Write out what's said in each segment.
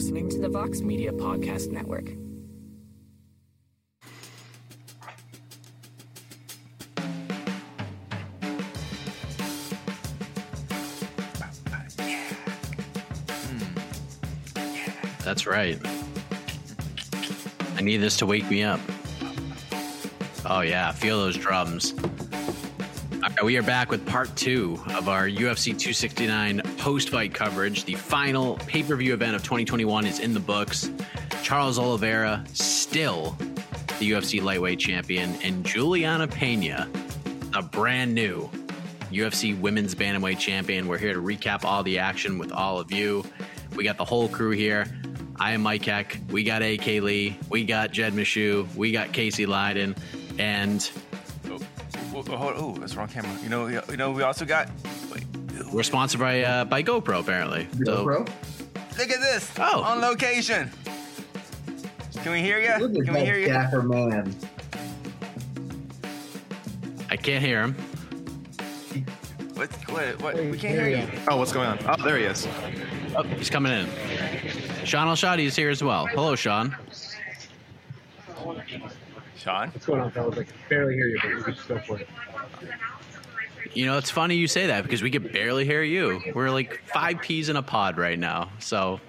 Listening to the Vox Media Podcast Network. That's right. I need this to wake me up. Oh, yeah. Feel those drums. All right, we are back with part two of our UFC 269 post fight coverage. The final pay per view event of 2021 is in the books. Charles Oliveira, still the UFC lightweight champion, and Julianna Pena, a brand new UFC women's bantamweight champion. We're here to recap all the action with all of you. We got the whole crew here. I am Mike Heck. We got AK Lee. We got Jed Meshew. We got Casey Leydon. And Oh, oh, oh, that's wrong camera. You know, you know, we also got. Wait, we're sponsored by uh, by GoPro, apparently. So, GoPro? look at this. Oh. on location. Can we hear you? Can we hear you? dapper man. I can't hear him. What? What? What? We can't hear you. Oh, what's going on? Oh, there he is. Oh, he's coming in. Shaun Al-Shatti is here as well. Hello, Shaun. Shaun. What's going on, fellas? I can barely hear you, but you can just go for it. You know, it's funny you say that because we could barely hear you. We're like five peas in a pod right now. So,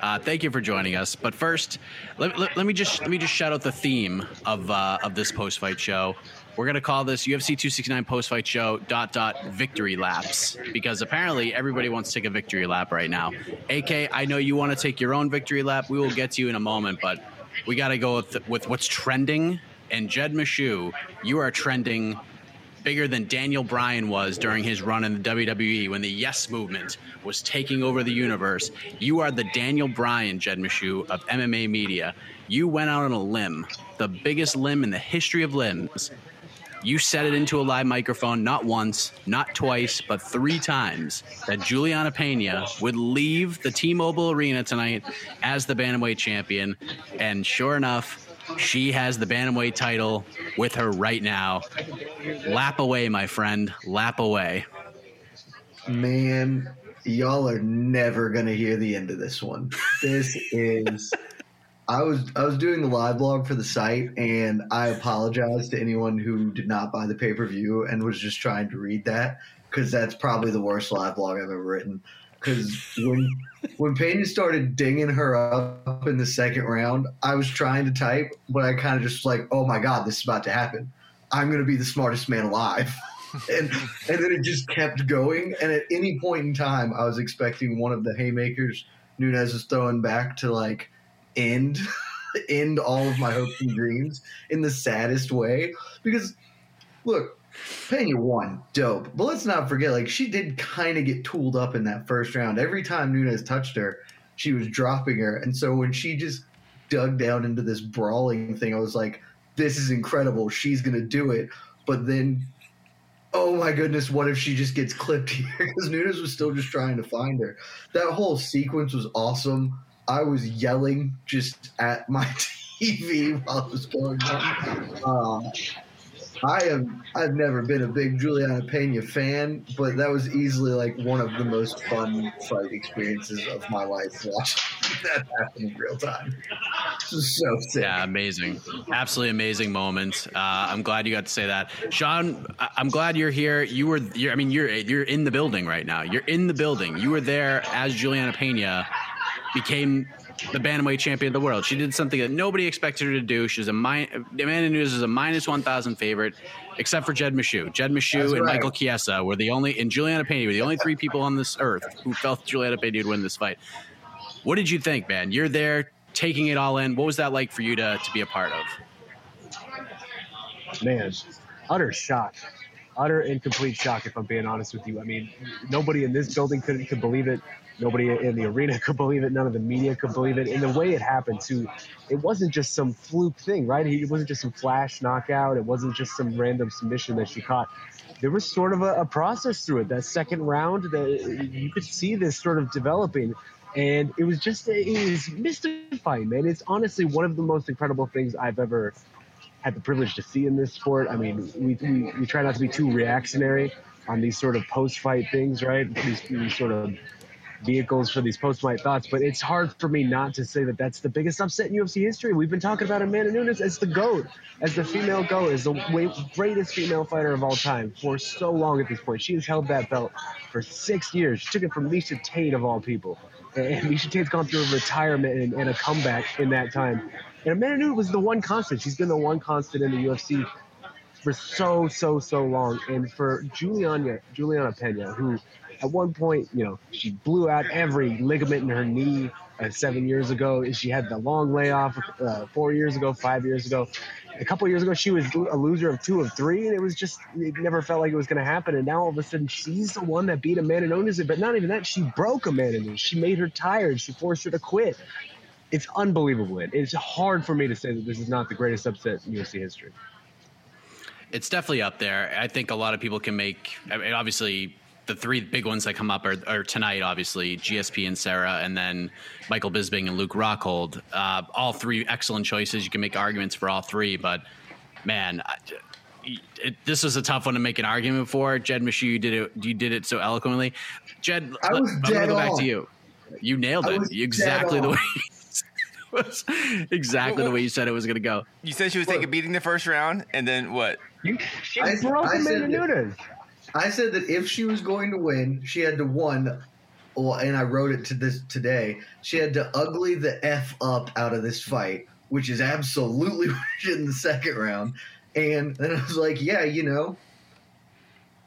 uh, thank you for joining us. But first, let, let, let me just let me just shout out the theme of uh, of this post fight show. We're gonna call this UFC 269 post fight show dot dot victory laps because apparently everybody wants to take a victory lap right now. AK, I know you want to take your own victory lap. We will get to you in a moment, but we got to go with, with what's trending. And Jed Meshew, you are trending bigger than Daniel Bryan was during his run in the WWE when the Yes movement was taking over the universe. You are the Daniel Bryan, Jed Meshew, of MMA media. You went out on a limb, the biggest limb in the history of limbs. You said it into a live microphone not once, not twice, but three times that Julianna Pena would leave the T Mobile Arena tonight as the Bantamweight champion. And sure enough, she has the Bantamweight title with her right now. Lap away, my friend. Lap away. Man, y'all are never gonna hear the end of this one. This is. I was I was doing the live blog for the site, and I apologize to anyone who did not buy the pay per view and was just trying to read that because that's probably the worst live blog I've ever written. Because when when Pena started dinging her up in the second round, I was trying to type, but I kind of just like, oh my god, this is about to happen. I'm gonna be the smartest man alive. and and then it just kept going. And at any point in time, I was expecting one of the haymakers Nunes is throwing back to like end end all of my hopes and dreams in the saddest way. Because look, Pena won, dope. But let's not forget, like she did kind of get tooled up in that first round. Every time Nunes touched her, she was dropping her. And so when she just dug down into this brawling thing, I was like, this is incredible. She's gonna do it. But then oh my goodness, what if she just gets clipped here? Because Nunes was still just trying to find her. That whole sequence was awesome. I was yelling just at my TV while it was going on. Um, I am. I've never been a big Julianna Pena fan, but that was easily like one of the most fun fight experiences of my life watching that happen in real time. So sick. Yeah, amazing. Absolutely amazing moment. Uh, I'm glad you got to say that. Shaun, I- I'm glad you're here. You were, you're, I mean, you're, you're in the building right now. You're in the building. You were there as Julianna Pena became the bantamweight champion of the world. She did something that nobody expected her to do. She was a min- Amanda Nunes is a minus one thousand favorite, except for Jed Meshew. Jed That's and right. Michael Chiesa were the only, and Julianna Pena were the only three people on this earth who felt Julianna Pena would win this fight. What did you think, man? You're there taking it all in. What was that like for you to to be a part of? man, utter shock, utter and complete shock. If I'm being honest with you, I mean, nobody in this building could could believe it. Nobody in the arena could believe it. None of the media could believe it. And the way it happened, too, it wasn't just some fluke thing, right? It wasn't just some flash knockout. It wasn't just some random submission that she caught. There was sort of a, a process through it. That second round, that you could see this sort of developing. And it was just, it was mystifying, man. It's honestly one of the most incredible things I've ever had the privilege to see in this sport. I mean, we, we, we try not to be too reactionary on these sort of post fight things, right? These, these sort of vehicles for these post fight thoughts, but it's hard for me not to say that that's the biggest upset in UFC history. We've been talking about Amanda Nunes as the GOAT, as the female GOAT, as the way, greatest female fighter of all time for so long at this point. She has held that belt for six years. She took it from Miesha Tate, of all people. And Miesha Tate's gone through a retirement and, and a comeback in that time. And Amanda Nunes was the one constant. She's been the one constant in the UFC for so, so, so long. And for Julianna, Julianna Pena, who at one point, you know, she blew out every ligament in her knee uh, seven years ago. She had the long layoff uh, four years ago, five years ago. A couple years ago, she was a loser of two of three, and it was just, it never felt like it was going to happen. And now all of a sudden, she's the one that beat Amanda Nunes. But not even that, she broke Amanda Nunes. She made her tired. She forced her to quit. It's unbelievable. It's hard for me to say that this is not the greatest upset in UFC history. It's definitely up there. I think a lot of people can make. I mean, obviously, the three big ones that come up are, are tonight. Obviously, GSP and Serra, and then Michael Bisping and Luke Rockhold. Uh, all three excellent choices. You can make arguments for all three, but man. I, it, this was a tough one to make an argument for. Jed Meshew, you did it. You did it so eloquently. Jed, I let- was I'm gonna go back on. to you. You nailed it exactly the way. was exactly the way you said it was going to go. You said she was taking a beating the first round, and then what? You, she I- broke I said Amanda that- Nunes. I said that if she was going to win, she had to one. Well, and I wrote it to this today. She had to ugly the f up out of this fight, which is absolutely what she did in the second round. And then I was like, yeah, you know,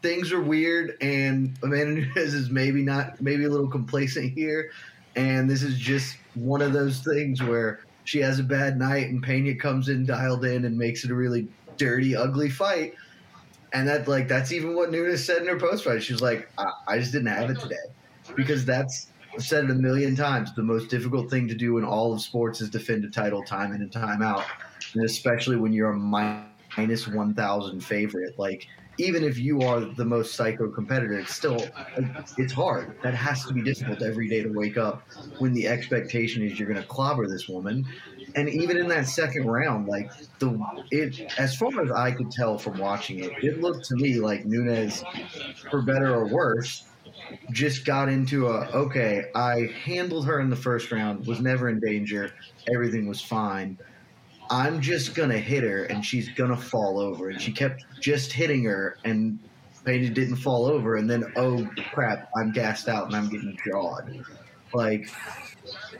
things are weird, and Amanda Nunes is maybe not, maybe a little complacent here, and this is just one of those things where she has a bad night, and Pena comes in dialed in and makes it a really dirty, ugly fight. And that like that's even what Nunes said in her post fight. She was like, I, I just didn't have it today. Because that's I've said it a million times. The most difficult thing to do in all of sports is defend a title time in and time out. And especially when you're a minus one thousand favorite. Like even if you are the most psycho competitor, it's still it's hard. That has to be difficult every day to wake up when the expectation is you're gonna clobber this woman. And even in that second round, like the it as far as I could tell from watching it, it looked to me like Nunes, for better or worse, just got into a okay, I handled her in the first round, was never in danger, everything was fine. I'm just gonna hit her and she's gonna fall over. And she kept just hitting her and Pena didn't fall over and then oh crap, I'm gassed out and I'm getting jawed. Like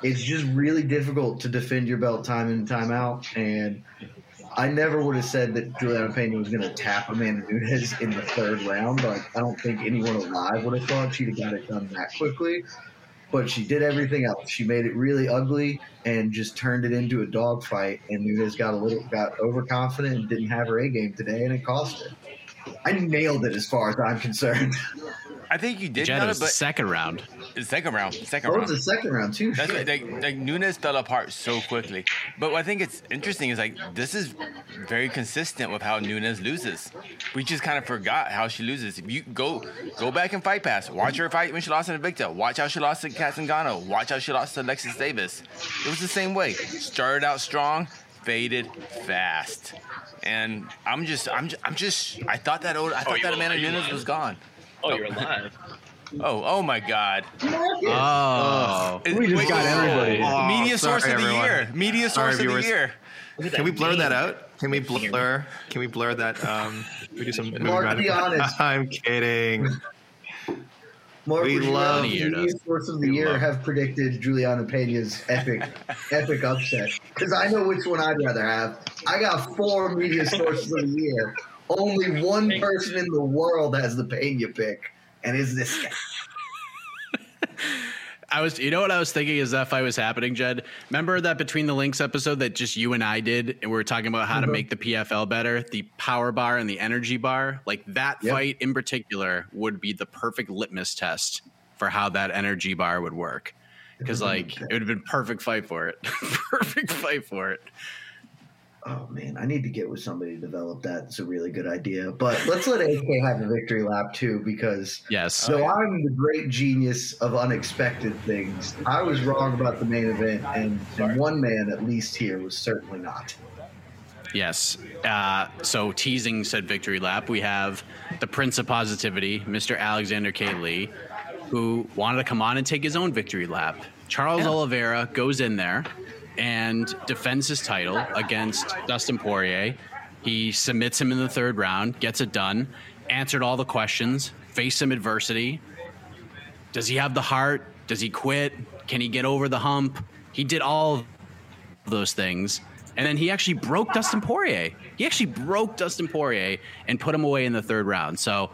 it's just really difficult to defend your belt time in and time out and I never would have said that Julianna Pena was going to tap Amanda Nunes in the third round. Like, I don't think anyone alive would have thought she'd have got it done that quickly. But she did everything else. She made it really ugly and just turned it into a dogfight. And Nunes got a little got overconfident and didn't have her A game today, and it cost her. I nailed it as far as I'm concerned. I think you did Jed nail was it, the but second round. The second round, second Oh, round. it's the second round too. That's Shit. right. Like, like Nunes fell apart so quickly. But what I think it's interesting is like this is very consistent with how Nunes loses. We just kind of forgot how she loses. If you go go back and fight pass, watch her fight when she lost to Invicta. Watch how she lost to Cat Zingano. Watch how she lost to Alexis Davis. It was the same way. Started out strong, faded fast. And I'm just, I'm just, I'm just. I thought that, old, I thought you that Amanda you Nunes was gone. Oh, you're alive. Oh, oh my God! Oh, We just got everybody. Oh, Media source sorry, of the everyone. year. Media Sorry, source of the year. Can we blur that out? Can we blur? Can we blur that? Um, we do some. movie Mark, be honest. I'm kidding. Mark, We would you love- rather media source of the we year love- have predicted Julianna Pena's epic, epic upset? Because I know which one I'd rather have. I got four media sources of the year. Only one person in the world has the Pena pick, and is this guy. I was, you know what I was thinking as that fight was happening, Jed? Remember that Between the Links episode that just you and I did, and we were talking about how to Mhm. make the PFL better, the power bar and the energy bar? Like that Yep. fight in particular would be the perfect litmus test for how that energy bar would work. Because like it would have been perfect fight for it, perfect fight for it. Oh man, I need to get with somebody to develop that. It's a really good idea. But let's let AK have a victory lap too, because Yes. so I'm the great genius of unexpected things. I was wrong about the main event, and, and one man at least here was certainly not. Yes. Uh, so teasing said victory lap, we have the Prince of Positivity, Mr. Alexander K. Lee, who wanted to come on and take his own victory lap. Charles Oliveira goes in there and defends his title against Dustin Poirier. He submits him in the third round, gets it done, answered all the questions, faced some adversity. Does he have the heart? Does he quit? Can he get over the hump? He did all those things. And then he actually broke Dustin Poirier. He actually broke Dustin Poirier and put him away in the third round. So,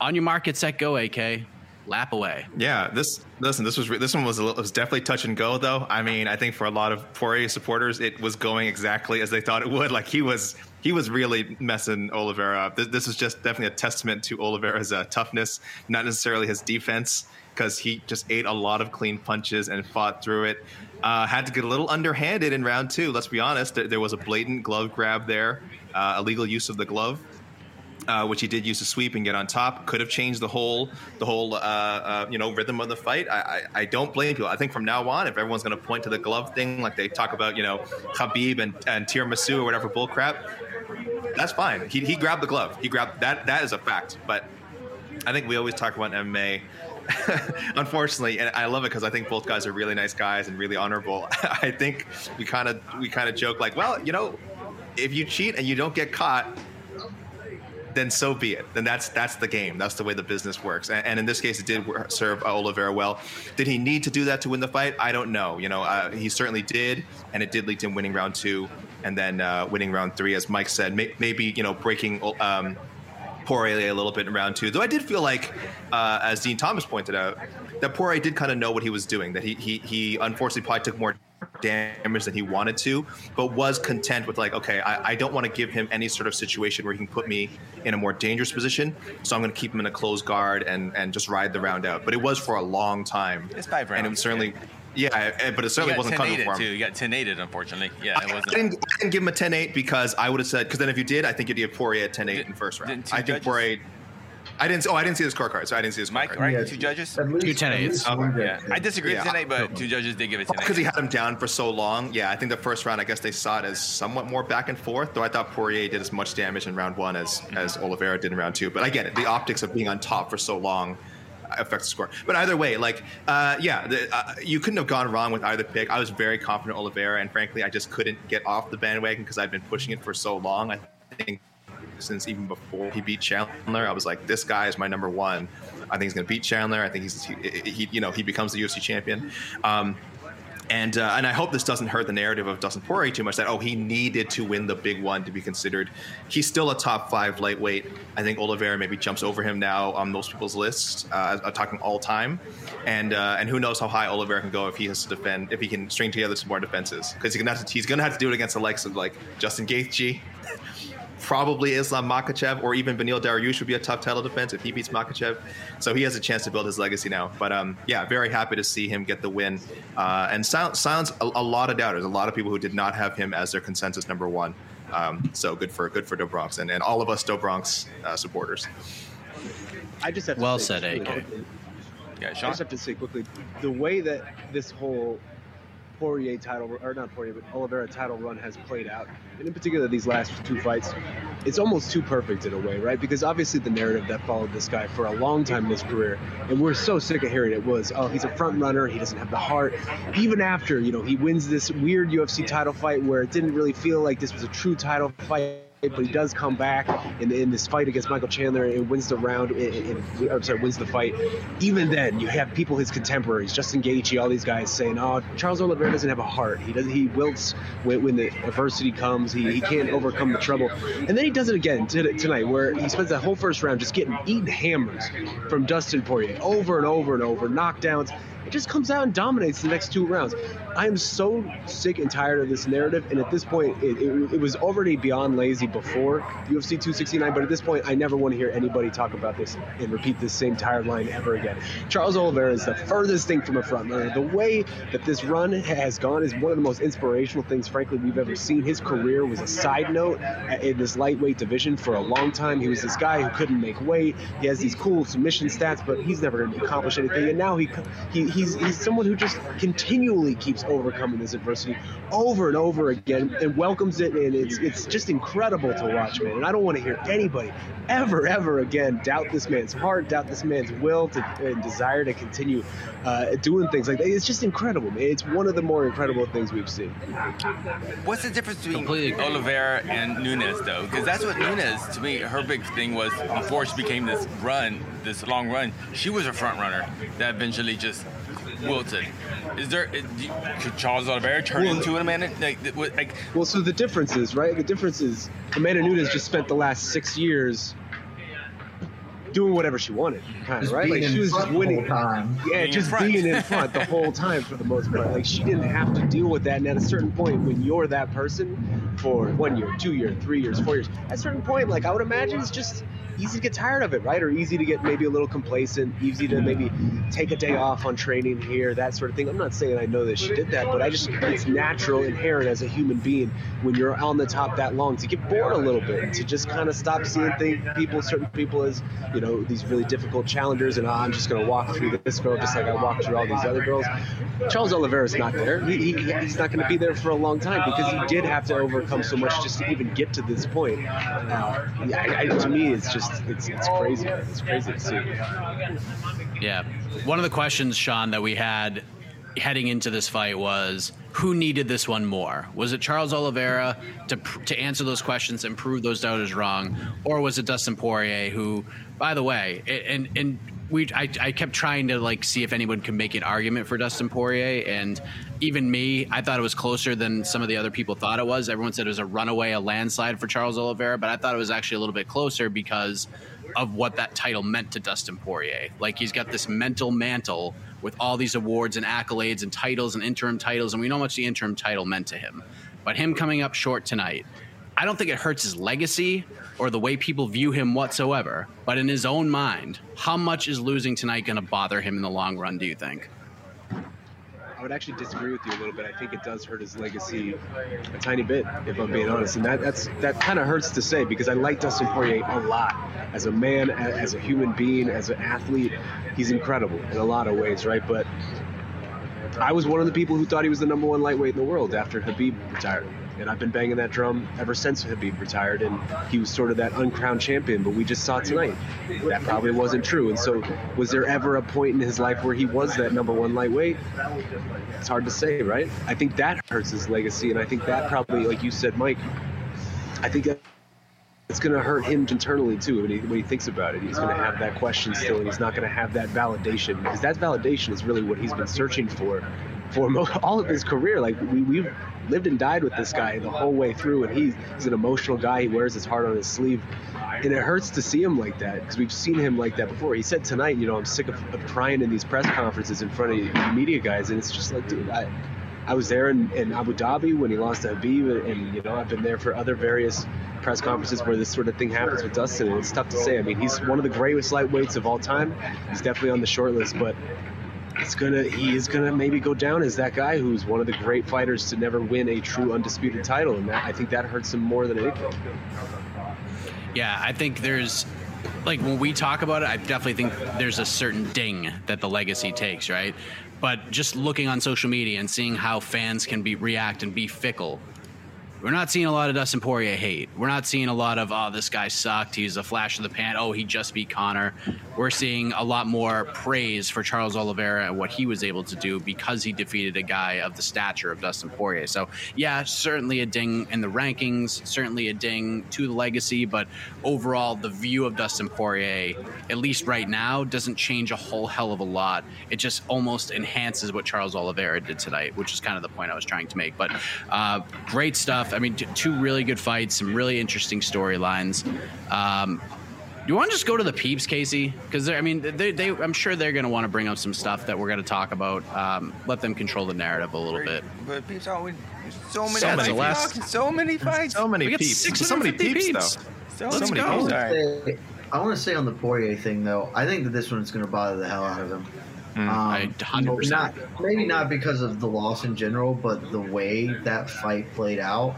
on your market, set, go, AK. Lap away. Yeah, this listen. This was this one was little, was definitely touch and go though. I mean, I think for a lot of Poirier supporters, it was going exactly as they thought it would. Like he was he was really messing Oliveira up. This, this is just definitely a testament to Oliveira's uh, toughness, not necessarily his defense, because he just ate a lot of clean punches and fought through it. Uh, had to get a little underhanded in round two. Let's be honest. There, there was a blatant glove grab there, uh, illegal use of the glove uh, which he did use to sweep and get on top. Could have changed the whole the whole uh, uh, you know rhythm of the fight. I, I, I don't blame people. I think from now on, if everyone's going to point to the glove thing, like they talk about, you know, Khabib and and Tiramisu or whatever bullcrap, that's fine. He, he grabbed the glove. He grabbed that. That is a fact. But I think we always talk about MMA. Unfortunately, and I love it because I think both guys are really nice guys and really honorable. I think we kind of we kind of joke like, well, you know, if you cheat and you don't get caught, then so be it. Then that's that's the game. That's the way the business works. And, and in this case, it did serve Oliveira well. Did he need to do that to win the fight? I don't know. You know, uh, he certainly did, and it did lead to him winning round two, and then uh, winning round three, as Mike said. May, maybe you know breaking. Um, Poirier a little bit in round two, though I did feel like, uh, as Dean Thomas pointed out, that Poirier did kind of know what he was doing. That he he he unfortunately probably took more damage than he wanted to, but was content with like, okay, I, I don't want to give him any sort of situation where he can put me in a more dangerous position, so I'm going to keep him in a closed guard and and just ride the round out. But it was for a long time. It's five and it was certainly. Yeah, but it certainly wasn't coming for him. too. You got 10-8, unfortunately. Yeah, it I wasn't. didn't, I didn't give him a 10-8 because I would have said because then if you did, I think you'd give Poirier a 10-8 in the first round. I think Poirier. I didn't. Oh, I didn't see the scorecard, so I didn't see the scorecard. Mike, right? Yeah, two judges? At least, Two 10 at eights. least one Yeah. I disagree with Yeah. 10-8, but two judges did give it 10-8. Because he had him down for so long. Yeah, I think the first round, I guess they saw it as somewhat more back and forth. Though I thought Poirier did as much damage in round one as as Oliveira did in round two. But I get it. The optics of being on top for so long affects the score. But either way, like, uh, yeah, the, uh, you couldn't have gone wrong with either pick. I was very confident Oliveira, and frankly, I just couldn't get off the bandwagon because I've been pushing it for so long. I think since even before he beat Chandler, I was like, this guy is my number one. I think he's going to beat Chandler. I think he's he, he, you know he becomes the UFC champion. Um, and uh, and I hope this doesn't hurt the narrative of Dustin Poirier too much. That oh he needed to win the big one to be considered. He's still a top five lightweight. I think Oliveira maybe jumps over him now on most people's lists. Uh, talking all time, and uh, and who knows how high Oliveira can go if he has to defend if he can string together some more defenses because he's gonna have to, he's gonna have to do it against the likes of like Justin Gaethje. Probably Islam Makhachev or even Beneil Dariush would be a tough title defense if he beats Makhachev. So he has a chance to build his legacy now. But um, yeah, very happy to see him get the win. Uh, and sound, sounds a, a lot of doubters, a lot of people who did not have him as their consensus number one. Um, so good for good for Do Bronx and, and all of us Do Bronx uh, supporters. I just have to Well say said, really AK. quickly- Yeah, I just have to say quickly, the way that this whole Poirier title, or not Poirier, but Oliveira title run has played out, and in particular these last two fights, it's almost too perfect in a way, right? Because obviously the narrative that followed this guy for a long time in his career, and we're so sick of hearing it, was, oh, he's a front runner, he doesn't have the heart. Even after, you know, he wins this weird UFC title fight where it didn't really feel like this was a true title fight but he does come back in, in this fight against Michael Chandler and wins the round. And, I'm sorry, wins the fight. Even then, you have people, his contemporaries, Justin Gaethje, all these guys saying, "Oh, Charles Oliveira doesn't have a heart. He does. He wilts when, when the adversity comes. He, he can't overcome the trouble." And then he does it again tonight, where he spends that whole first round just getting eaten hammers from Dustin Poirier over and over and over, knockdowns it just comes out and dominates the next two rounds. I am so sick and tired of this narrative, and at this point, it, it, it, was already beyond lazy before UFC 269. But at this point, I never want to hear anybody talk about this and repeat this same tired line ever again. Charles Oliveira is the furthest thing from a front runner. The way that this run has gone is one of the most inspirational things, frankly, we've ever seen. His career was a side note in this lightweight division for a long time. He was this guy who couldn't make weight. He has these cool submission stats, but he's never going to accomplish anything. And now he he he's he's someone who just continually keeps overcoming this adversity over and over again and welcomes it and it's it's just incredible to watch man. And I don't want to hear anybody ever ever again doubt this man's heart doubt this man's will to, and desire to continue uh, doing things like that. It's just incredible man. It's one of the more incredible things we've seen. What's the difference between Completely. Oliveira and Nunes though? Because that's what Nunes to me her big thing was before she became this run this long run she was a front runner that eventually just wilted. Is there could Charles Oliveira turn well, into an Amanda? Like, like, well, so the difference is right. The difference is Amanda Nunes just spent the last six years doing whatever she wanted, kind of right. Like she was just winning time. Yeah, being just being in front the whole time for the most part. Like she didn't have to deal with that. And at a certain point, when you're that person for one year, two years, three years, four years, at a certain point, like I would imagine, it's just easy to get tired of it, right? Or easy to get maybe a little complacent, easy to maybe take a day off on training here, that sort of thing. I'm not saying I know that she did that, but I just it's natural, inherent as a human being when you're on the top that long to get bored a little bit, to just kind of stop seeing things, people, certain people as you know these really difficult challengers, and I'm just going to walk through this girl just like I walked through all these other girls. Charles Oliveira is not there. He, he, he's not going to be there for a long time because he did have to overcome so much just to even get to this point. Uh, I, I, to me, it's just it's it's crazy. It's crazy to see. Yeah, one of the questions, Shaun, that we had heading into this fight was who needed this one more? Was it Charles Oliveira to to answer those questions and prove those doubters wrong, or was it Dustin Poirier who, by the way, and and we I, I kept trying to like see if anyone could make an argument for Dustin Poirier, and even me, I thought it was closer than some of the other people thought it was. Everyone said it was a runaway, a landslide for Charles Oliveira, but I thought it was actually a little bit closer because of what that title meant to Dustin Poirier. Like he's got this mental mantle with all these awards and accolades and titles and interim titles, and we know how much the interim title meant to him. But him coming up short tonight, I don't think it hurts his legacy or the way people view him whatsoever. But in his own mind, how much is losing tonight going to bother him in the long run, do you think? Would actually disagree with you a little bit. I think it does hurt his legacy a tiny bit, if I'm being honest. And that that's that kind of hurts to say because I like Dustin Poirier a lot as a man, as a human being, as an athlete. He's incredible in a lot of ways, right? But I was one of the people who thought he was the number one lightweight in the world after Habib retired. And I've been banging that drum ever since Habib retired, and he was sort of that uncrowned champion. But we just saw tonight that probably wasn't true. And so, was there ever a point in his life where he was that number one lightweight? It's hard to say, right? I think that hurts his legacy, and I think that probably, like you said, Mike, I think it's going to hurt him internally too when he, when he thinks about it. He's going to have that question still, and he's not going to have that validation because that validation is really what he's been searching for for all of his career. Like we, we've lived and died with this guy the whole way through, and he's, he's an emotional guy. He wears his heart on his sleeve, and it hurts to see him like that because we've seen him like that before. He said tonight, you know, I'm sick of, of crying in these press conferences in front of media guys, and it's just like, dude, I. I was there in, in Abu Dhabi when he lost to Khabib, and, and you know I've been there for other various press conferences where this sort of thing happens with Dustin. And it's tough to say. I mean, he's one of the greatest lightweights of all time. He's definitely on the short list, but it's gonna he is gonna maybe go down as that guy who's one of the great fighters to never win a true undisputed title, and that, I think that hurts him more than anything. Yeah, I think there's like when we talk about it, I definitely think there's a certain ding that the legacy takes, right? But just looking on social media and seeing how fans can be react and be fickle, We're not seeing a lot of Dustin Poirier hate. We're not seeing a lot of oh this guy sucked. He's a flash of the pan. Oh he just beat Conor. We're seeing a lot more praise for Charles Oliveira and what he was able to do because he defeated a guy of the stature of Dustin Poirier. So yeah, certainly a ding in the rankings, certainly a ding to the legacy, but overall the view of Dustin Poirier, at least right now, doesn't change a whole hell of a lot. It just almost enhances what Charles Oliveira did tonight, which is kind of the point I was trying to make. But uh, great stuff. I mean, t- two really good fights, some really interesting storylines. Um, do you want to just go to the peeps, Casey? Because I mean, they, they, I'm sure they're going to want to bring up some stuff that we're going to talk about. Um, let them control the narrative a little bit. But peeps always so many, So many fights. fights. so many fights, So many We got peeps. So many peeps, peeps. though. So Let's many go. peeps. I wanna say- I want to say on the Poirier thing though, I think that this one's going to bother the hell out of him. Um, I 100%. Not, maybe not because of the loss in general, but the way that fight played out.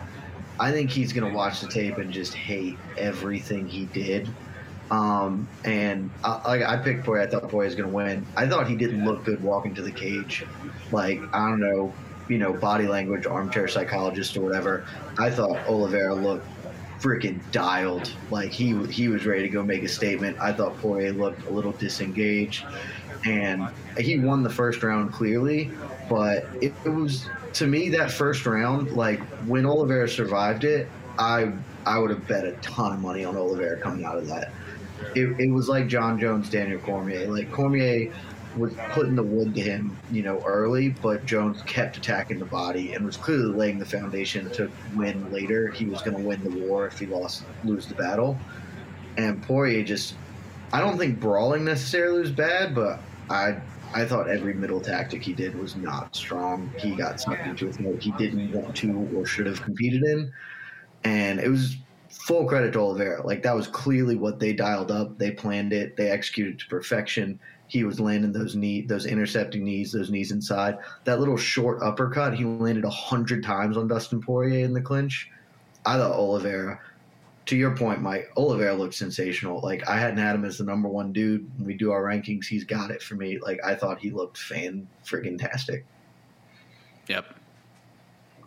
I think he's going to watch the tape and just hate everything he did. Um, and I, like I picked Poirier, I thought Poirier was going to win. I thought he didn't look good walking to the cage. Like I don't know, you know, body language, armchair psychologist or whatever. I thought Oliveira looked freaking dialed. Like he he was ready to go make a statement. I thought Poirier looked a little disengaged, and he won the first round clearly. But it, it was to me that first round, like when Oliveira survived it, I I would have bet a ton of money on Oliveira coming out of that. It, it was like Jon Jones, Daniel Cormier. Like Cormier was putting the wood to him, you know, early, but Jones kept attacking the body and was clearly laying the foundation to win later. He was going to win the war if he lost, lose the battle. And Poirier just, I don't think brawling necessarily was bad, but I, I thought every middle tactic he did was not strong. He got sucked into a thing he didn't want to or should have competed in, and it was full credit to Oliveira. Like that was clearly what they dialed up. They planned it. They executed to perfection. He was landing those knee, those intercepting knees, those knees inside. That little short uppercut, he landed a hundred times on Dustin Poirier in the clinch. I thought Oliveira. To your point, Mike, Oliveira looked sensational. Like I hadn't had him as the number one dude. When we do our rankings, he's got it for me. Like I thought he looked fan friggin' tastic. Yep.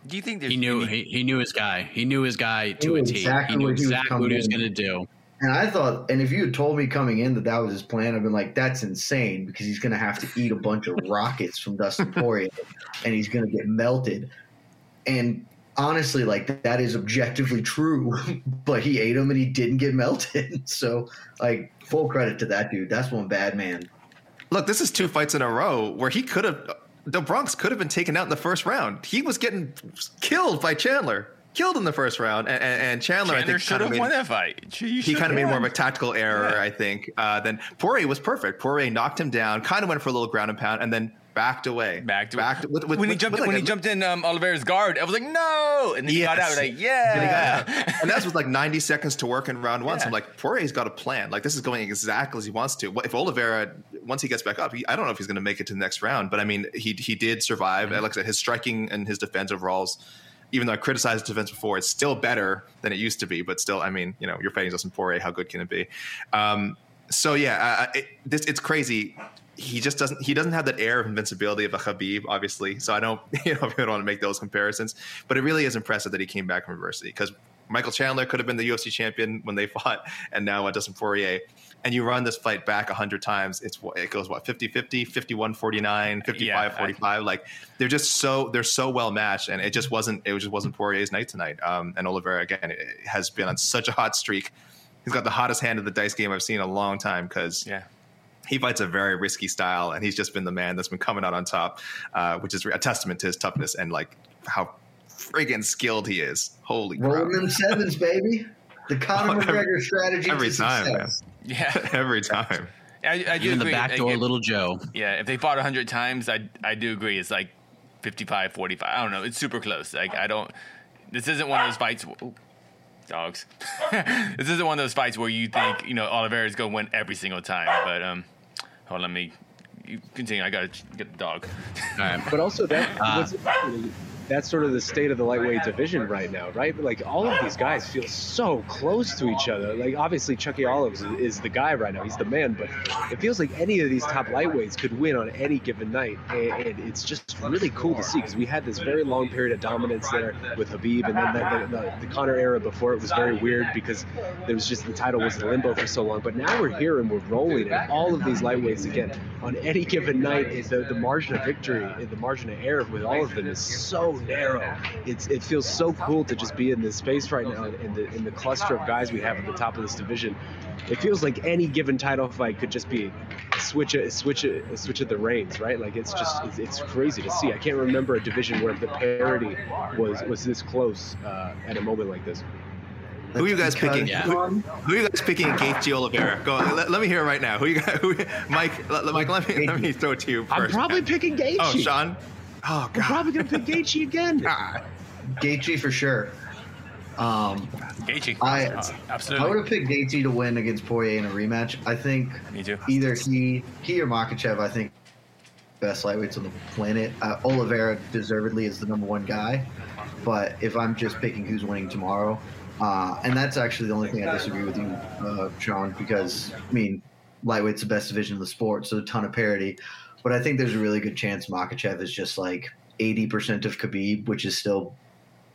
Do you think there's He knew any- he, he knew his guy. He knew his guy to knew a T. exactly he knew what he was exactly what he was in. going to do. And I thought, and if you had told me coming in that that was his plan, I'd been like, that's insane because he's going to have to eat a bunch of rockets from Dustin Poirier and he's going to get melted. And honestly, like that is objectively true, but he ate them and he didn't get melted. So, like, full credit to that dude. That's one bad man. Look, this is two fights in a row where he could have. The Bronx could have been taken out in the first round. He was getting killed by Chandler, killed in the first round, and, and, and Chandler, I think, should have made, won that fight. He, he kind of made more of a a tactical error, Yeah. I think. Uh, then Poirier was perfect. Poirier knocked him down, kind of went for a little ground and pound, and then backed away. back to backed with, with, when he with- jumped like when a- he jumped in um, Oliveira's guard. I was like, no, and then he got out. Like, And yeah, out. and that was like 90 seconds to work in round one. So I'm like, Poirier's got a plan. Like this is going exactly as he wants to. If Oliveira, once he gets back up, he, I don't know if he's going to make it to the next round. But I mean, he he did survive. And Like I said, his striking and his defense overalls. Even though I criticized his defense before, it's still better than it used to be. But still, I mean, you know, you're fighting Dustin Poirier. How good can it be? Um, so yeah, uh, it, this it's crazy. He just doesn't. He doesn't have that air of invincibility of a Khabib, obviously. So I don't, you know, you don't want to make those comparisons. But it really is impressive that he came back from adversity because Michael Chandler could have been the UFC champion when they fought, and now uh, Dustin Poirier. And you run this fight back 100 times, it's it goes what 50-50, 51-49, 55-45. Like they're just so they're so well matched, and it just wasn't it just wasn't Poirier's night tonight. Um, and Oliveira again it has been on such a hot streak. He's got the hottest hand of the dice game I've seen in a long time because yeah. He fights a very risky style, and he's just been the man that's been coming out on top, uh, which is a testament to his toughness and like how friggin' skilled he is. Holy crap! Rolling them sevens, baby. The Conor Oh, every- McGregor strategy every to time, success. Yeah, every time. I, I do Even the agree. backdoor Like, little Joe. Yeah, if they fought 100 times, I I do agree. It's like 55 45. I don't know. It's super close. Like, I don't. This isn't one of those fights. ooh, dogs. this isn't one of those fights where you think, you know, Oliveira's going to win every single time. But, um, hold on, let me you continue. I got to get the dog. All right. But also that Uh, what's interesting that's sort of the state of the lightweight division right now, right? Like all of these guys feel so close to each other. Like obviously Chucky Olives is, the guy right now; he's the man. But it feels like any of these top lightweights could win on any given night, and, it's just really cool to see because we had this very long period of dominance there with Habib, and then the, the, the Conor era before it was very weird because there was just the title was in limbo for so long. But now we're here and we're rolling, and all of these lightweights again on any given night, the, the margin of victory, the margin of error with all of them is so narrow. It's it feels so cool to just be in this space right now in the in the cluster of guys we have at the top of this division. It feels like any given title fight could just be a switch a switch a switch of the reins, right? Like it's just it's, it's crazy to see. I can't remember a division where the parity was was this close uh, at a moment like this. Who are you guys picking? Who, who are you guys picking? Gaethje Oliveira. Go. Let, let me hear it right now. Who you guys? Who, Mike. Let, Mike. Let me let me throw it to you 1st I'm probably picking Gaethje. Oh, Shaun. Oh, God. I'm probably gonna pick Gaethje again. Gaethje for sure. Um, Gaethje. I absolutely. I would have picked Gaethje to win against Poirier in a rematch. I think Me too. either he he or Makhachev. I think best lightweights on the planet. Uh, Oliveira deservedly is the number one guy, but if I'm just picking who's winning tomorrow, uh, and that's actually the only thing I disagree with you, uh, Shaun, because I mean lightweight's the best division in the sport, so a ton of parity. But I think there's a really good chance Makhachev is just like 80% of Khabib, which is still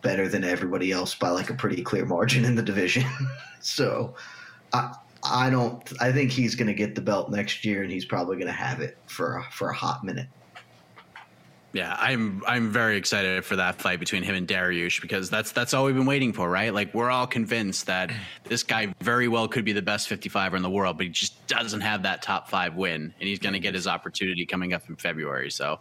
better than everybody else by like a pretty clear margin in the division. so I I don't I think he's going to get the belt next year and he's probably going to have it for for a hot minute. Yeah, I'm I'm very excited for that fight between him and Dariush because that's that's all we've been waiting for, right? Like we're all convinced that this guy very well could be the best 55er in the world, but he just doesn't have that top 5 win and he's going to get his opportunity coming up in February. So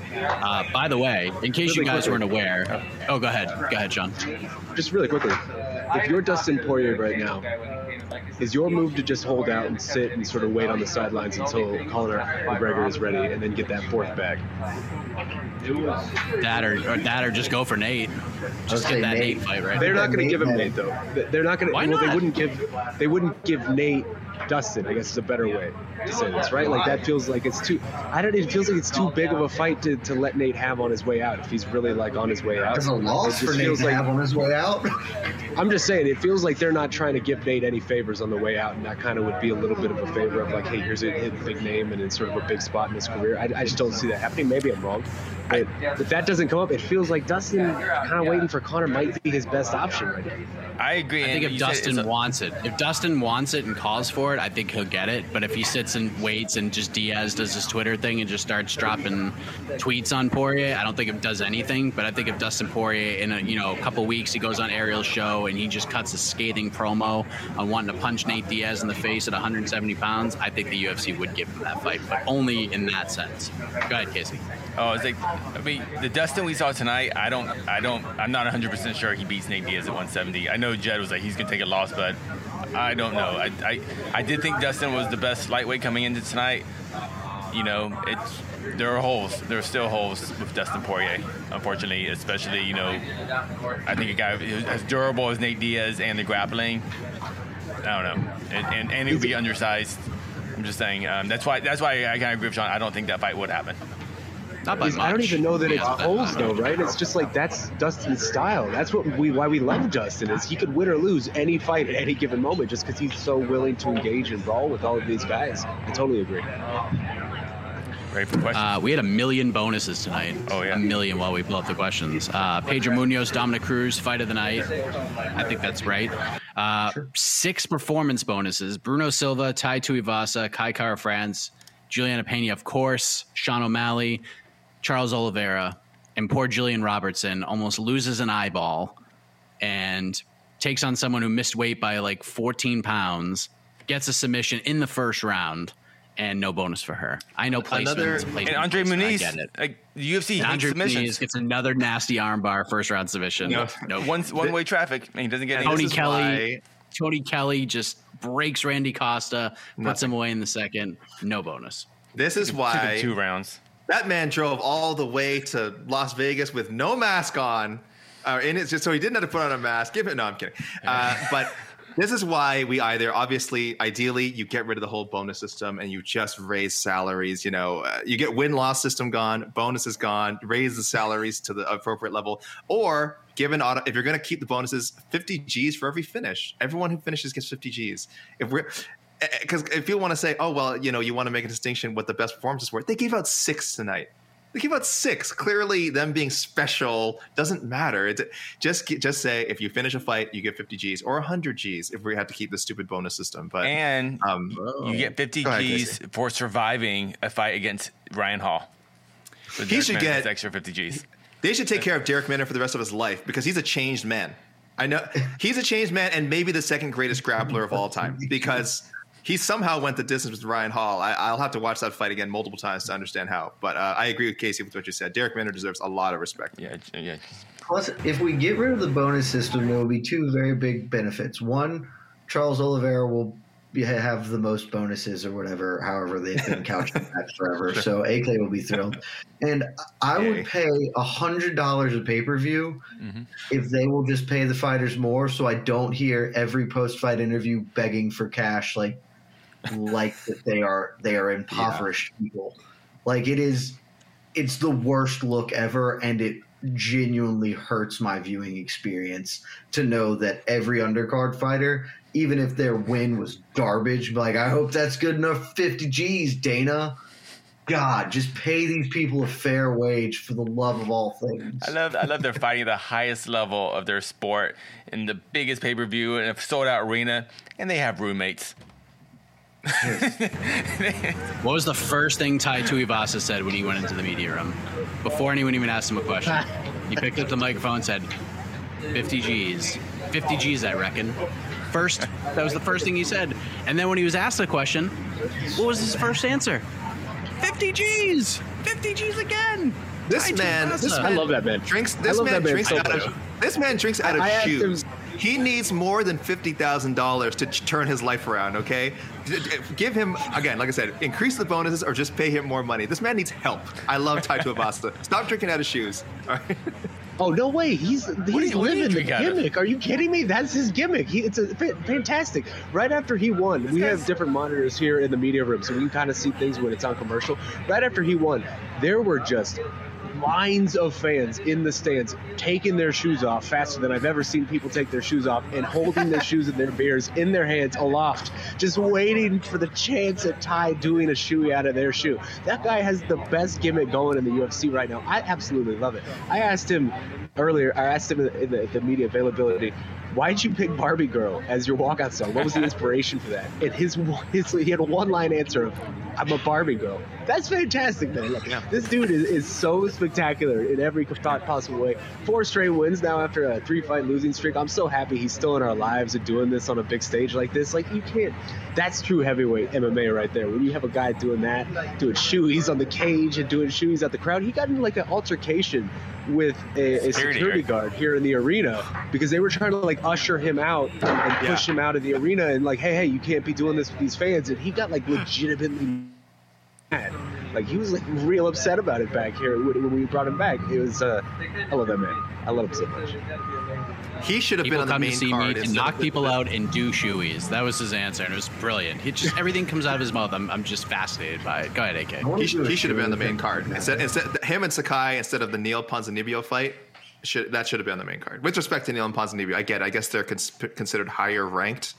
Uh, by the way, in case you guys quickly. weren't aware, oh, go ahead, go ahead, John. Just really quickly, if you're Dustin Poirier right now, is your move to just hold out and sit and sort of wait on the sidelines until Conor McGregor is ready and then get that fourth bag? That or, or that or just go for Nate. Just get that Nate. Nate fight right. They're not going to give him Nate Nate though. They're not going to. Why Well, they wouldn't give. They wouldn't give Nate Dustin. I guess is a better way to say this, right? Like that feels like it's too. I don't. It feels like it's too big of a fight to, to let Nate have on his way out if he's really like on his way out. There's a loss just for Nate feels to like- have on his way out. I'm just saying, it feels like they're not trying to give Nate any favors on the way out, and that kind of would be a little bit of a favor of like, hey, here's a, a big name and it's sort of a big spot in his career. I, I just don't see that happening. Maybe I'm wrong, but if that doesn't come up, it feels like Dustin kind of waiting for Conor might be his best option right now. I agree. I think and if Dustin a- wants it, if Dustin wants it and calls for it, I think he'll get it. But if he sits and waits and just Diaz does his Twitter thing and just starts dropping tweets on Poirier, I don't think it does anything. But I think if Dustin Poirier in a you know a couple weeks he goes on Ariel's show and he just cuts a scathing promo on wanting to punch Nate Diaz in the face at 170 pounds, I think the UFC would give him that fight, but only in that sense. Go ahead, Casey. Oh, it's like I mean, the Dustin we saw tonight. I don't, I don't, I'm not 100 percent sure he beats Nate Diaz at 170. I know Jed was like he's gonna take a loss, but I don't know. I, I, I did think Dustin was the best lightweight coming into tonight. You know, it's there are holes. There are still holes with Dustin Poirier, unfortunately. Especially, you know, I think a guy as durable as Nate Diaz and the grappling. I don't know, and and, and he would be undersized. I'm just saying. Um, that's why. That's why I kind of agree with Shaun. I don't think that fight would happen. Not by Because I don't even know that He it's has a bet holes on though, right? It's just like that's Dustin's style. That's what we why we love Dustin is he could win or lose any fight at any given moment just because he's so willing to engage and brawl with all of these guys. I totally agree. Ready for questions? Uh, we had a million bonuses tonight. Oh, yeah. A million while we pull up the questions. Uh, Pedro Munhoz, Dominick Cruz, fight of the night. I think that's right. Uh, Six performance bonuses Bruno Silva, Tai Tuivasa, Kai Kara France, Julianna Pena, of course, Sean O'Malley, Charles Oliveira, and poor Gillian Robertson almost loses an eyeball and takes on someone who missed weight by like 14 pounds, gets a submission in the first round, and no bonus for her. I know placements. Another- placements, and Andre placements, I Muniz, get it. like the UFC And Andre. Muniz gets another nasty armbar first round submission. No, Nope. one one way traffic, and he doesn't get any. Tony this is Kelly. why- Tony Kelley just breaks Randy Costa, puts him away in the second. No bonus. This is Took why two rounds. That man drove all the way to Las Vegas with no mask on, uh, in it just so he didn't have to put on a mask. Give it. No, I'm kidding. Uh, but this is why we either obviously, ideally, you get rid of the whole bonus system and you just raise salaries. You know, uh, you get win loss system gone, bonuses gone, raise the salaries to the appropriate level, or given auto, if you're going to keep the bonuses, 50 G's for every finish. Everyone who finishes gets 50 G's. If we're because if you want to say, oh well, you know, you want to make a distinction what the best performances were, they gave out six tonight. They gave out six. Clearly, them being special doesn't matter. It's just just say if you finish a fight, you get 50 G's or 100 G's if we had to keep the stupid bonus system. But And um, you get 50 Go ahead, G's Casey. for surviving a fight against Ryan Hall. So He Derek should Mann get- extra 50 G's. They should take care of Darrick Minner for the rest of his life because he's a changed man. I know he's a changed man and maybe the second greatest grappler of all time because he somehow went the distance with Ryan Hall. I, I'll have to watch that fight again multiple times to understand how. But uh, I agree with Casey with what you said. Darrick Minner deserves a lot of respect. Yeah, yeah. Plus, if we get rid of the bonus system, there will be two very big benefits. One, Charles Oliveira will be, have the most bonuses or whatever, however they've been couched that forever. So AK will be thrilled. And I Yay. would pay a hundred dollars a pay per view if they will just pay the fighters more, so I don't hear every post fight interview begging for cash like like that they are they are impoverished people. Like it is it's the worst look ever and it genuinely hurts my viewing experience to know that every undercard fighter even if their win was garbage like i hope that's good enough 50 g's dana god just pay these people a fair wage for the love of all things I love I love they're fighting the highest level of their sport in the biggest pay per view in a sold out arena, and they have roommates. What was the first thing Tai Tuivasa said when he went into the media room? Before anyone even asked him a question. He picked up the microphone and said, 50 G's. 50 G's, I reckon. First, that was the first thing he said. And then when he was asked the question, what was his first answer? 50 G's! 50 G's again! This man, Tuivasa. this I love that man. Drinks. I This love man, that man drinks so out of. This man drinks out of I asked him- shoes. He needs more than fifty thousand dollars to ch- turn his life around. Okay, D- d- give him again. Like I said, increase the bonuses or just pay him more money. This man needs help. I love Tai Abasta. Stop drinking out of shoes. All right. Oh no way! He's he's you- what do you living the drink out of? gimmick. Are you kidding me? That's his gimmick. He, it's a fa- fantastic. Right after he won, we have different monitors here in the media room, so we can kind of see things when it's on commercial. Right after he won, there were just lines of fans in the stands taking their shoes off faster than I've ever seen people take their shoes off and holding their shoes and their beers in their hands aloft, just waiting for the chance at Tai doing a shoey out of their shoe. That guy has the best gimmick going in the UFC right now. I absolutely love it. I asked him earlier, I asked him in the, in the, the media availability, why'd you pick Barbie Girl as your walkout song? What was the inspiration for that? And his, his he had a one line answer of, I'm a Barbie girl. That's fantastic, man. Like, This dude is, is so spectacular in every thought possible way. Four straight wins now after a three fight losing streak. I'm so happy he's still in our lives and doing this on a big stage like this. Like, you can't. That's true heavyweight MMA right there. When you have a guy doing that, doing shoeies on the cage and doing shoeies at the crowd, he got into like an altercation with a, a Security, security guard here in the arena because they were trying to like usher him out and push him out of the arena and like, hey, hey, you can't be doing this with these fans. And he got like legitimately mad. Like he was like real upset about it back here when, when we brought him back. It was, uh, I love that man. I love him so much. He should have People been on the come to main see me card. to instead knock people out and do shoeies. That was his answer, and it was brilliant. He just everything comes out of his mouth. I'm, I'm just fascinated by it. Go ahead, AK. He, sh- he should have been on the main card instead. Instead, him and Sakai instead of the Neal Ponzinibbio fight. Should, that should have been on the main card. With respect to Neal and Ponzinibbio, I get. I guess they're cons- considered higher ranked.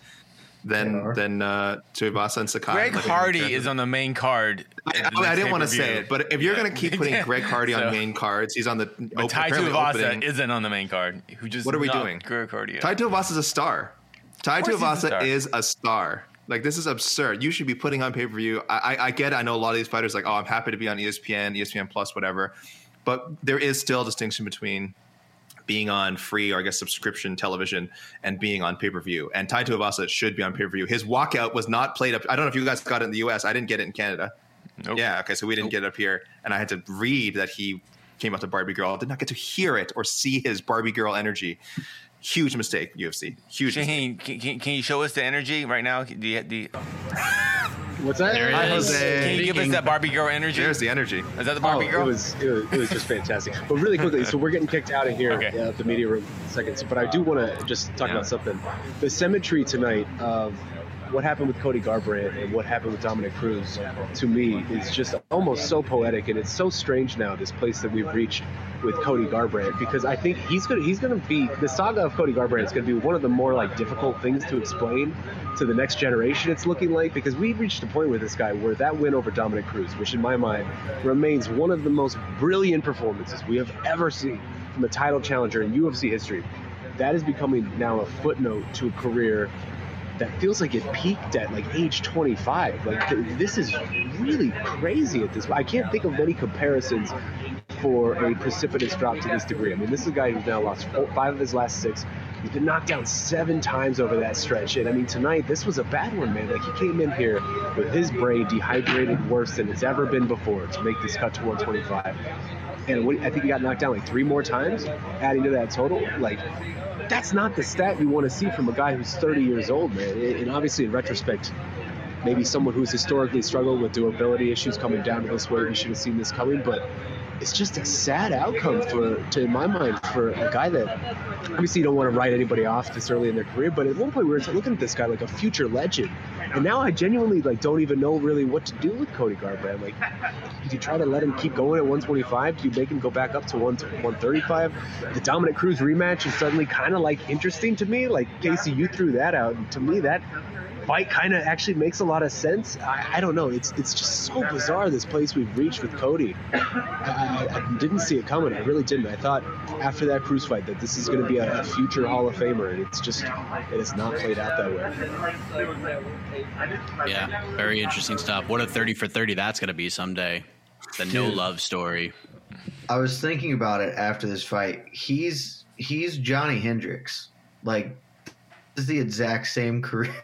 than than uh, Tuivasa and Sakai. Greg Like, Hardy is on the main card. I, at the I didn't want to say it, but if you're going to keep putting Greg Hardy So- on main cards, he's on the. But op- Tai Tuivasa opening. isn't on the main card. Who just What are we doing? Greg Hardy. out. Tai Tuivasa is a star. Tai Of course he's a Tuivasa is a star. Like this is absurd. You should be putting on pay per view. I, I, I get. It. I know a lot of these fighters like, oh, I'm happy to be on ESPN, ESPN Plus, whatever. But there is still a distinction between being on free or I guess subscription television and being on pay per view. And Tai Tuivasa should be on pay per view. His walkout was not played up. I don't know if you guys got it in the U.S. I didn't get it in Canada. Nope. Yeah. Okay. So we didn't get it up here, and I had to read that he came out to Barbie Girl. I did not get to hear it or see his Barbie Girl energy. Huge mistake, UFC. Huge. mistake. Shaheen, can, can, can you show us the energy right now? Do you, do you, What's that? There it Hi. Jose. can you give us that Barbie girl energy? There's the energy. Is that the Oh, Barbie it girl? was, it was it was just fantastic. But really quickly, so we're getting kicked out of here, Okay. uh, the media room seconds. But I do want to just talk Yeah. about something. The symmetry tonight of what happened with Cody Garbrandt and what happened with Dominick Cruz, to me, is just almost so poetic, and it's so strange now. This place that we've reached with Cody Garbrandt, because I think he's gonna he's gonna be the saga of Cody Garbrandt is gonna be one of the more like difficult things to explain to the next generation. It's looking like because we've reached a point with this guy where that win over Dominick Cruz, which in my mind remains one of the most brilliant performances we have ever seen from a title challenger in UFC history. That is becoming now a footnote to a career that feels like it peaked at like age 25. Like th- this is really crazy at this. I can't think of many comparisons for a precipitous drop to this degree. I mean, this is a guy who's now lost four, five of his last six. He's been knocked down seven times over that stretch. And I mean, tonight, this was a bad one, man. Like, he came in here with his brain dehydrated worse than it's ever been before to make this cut to 125. And what, I think he got knocked down like three more times, adding to that total. Like, that's not the stat you want to see from a guy who's 30 years old, man. And obviously, in retrospect, maybe someone who's historically struggled with durability issues coming down to this weight, we should have seen this coming. But it's just a sad outcome for, to my mind, for a guy that obviously you don't want to write anybody off this early in their career. But at one point, we were looking at this guy like a future legend, and now I genuinely like don't even know really what to do with Cody Garbrandt. Like, do you try to let him keep going at 125? Do you make him go back up to 1 135? The Dominick Cruz rematch is suddenly kind of like interesting to me. Like Casey, you threw that out, and to me that fight kind of actually makes a lot of sense. I, I don't know. It's it's just so bizarre this place we've reached with Cody. I, I, I didn't see it coming. I really didn't. I thought after that Cruz fight that this is going to be a, a future Hall of Famer, and it's just it has not played out that way. Yeah, very interesting stuff. What a 30 for 30 that's going to be someday. The no love story. I was thinking about it after this fight. He's he's Johnny Hendricks. Like this is the exact same career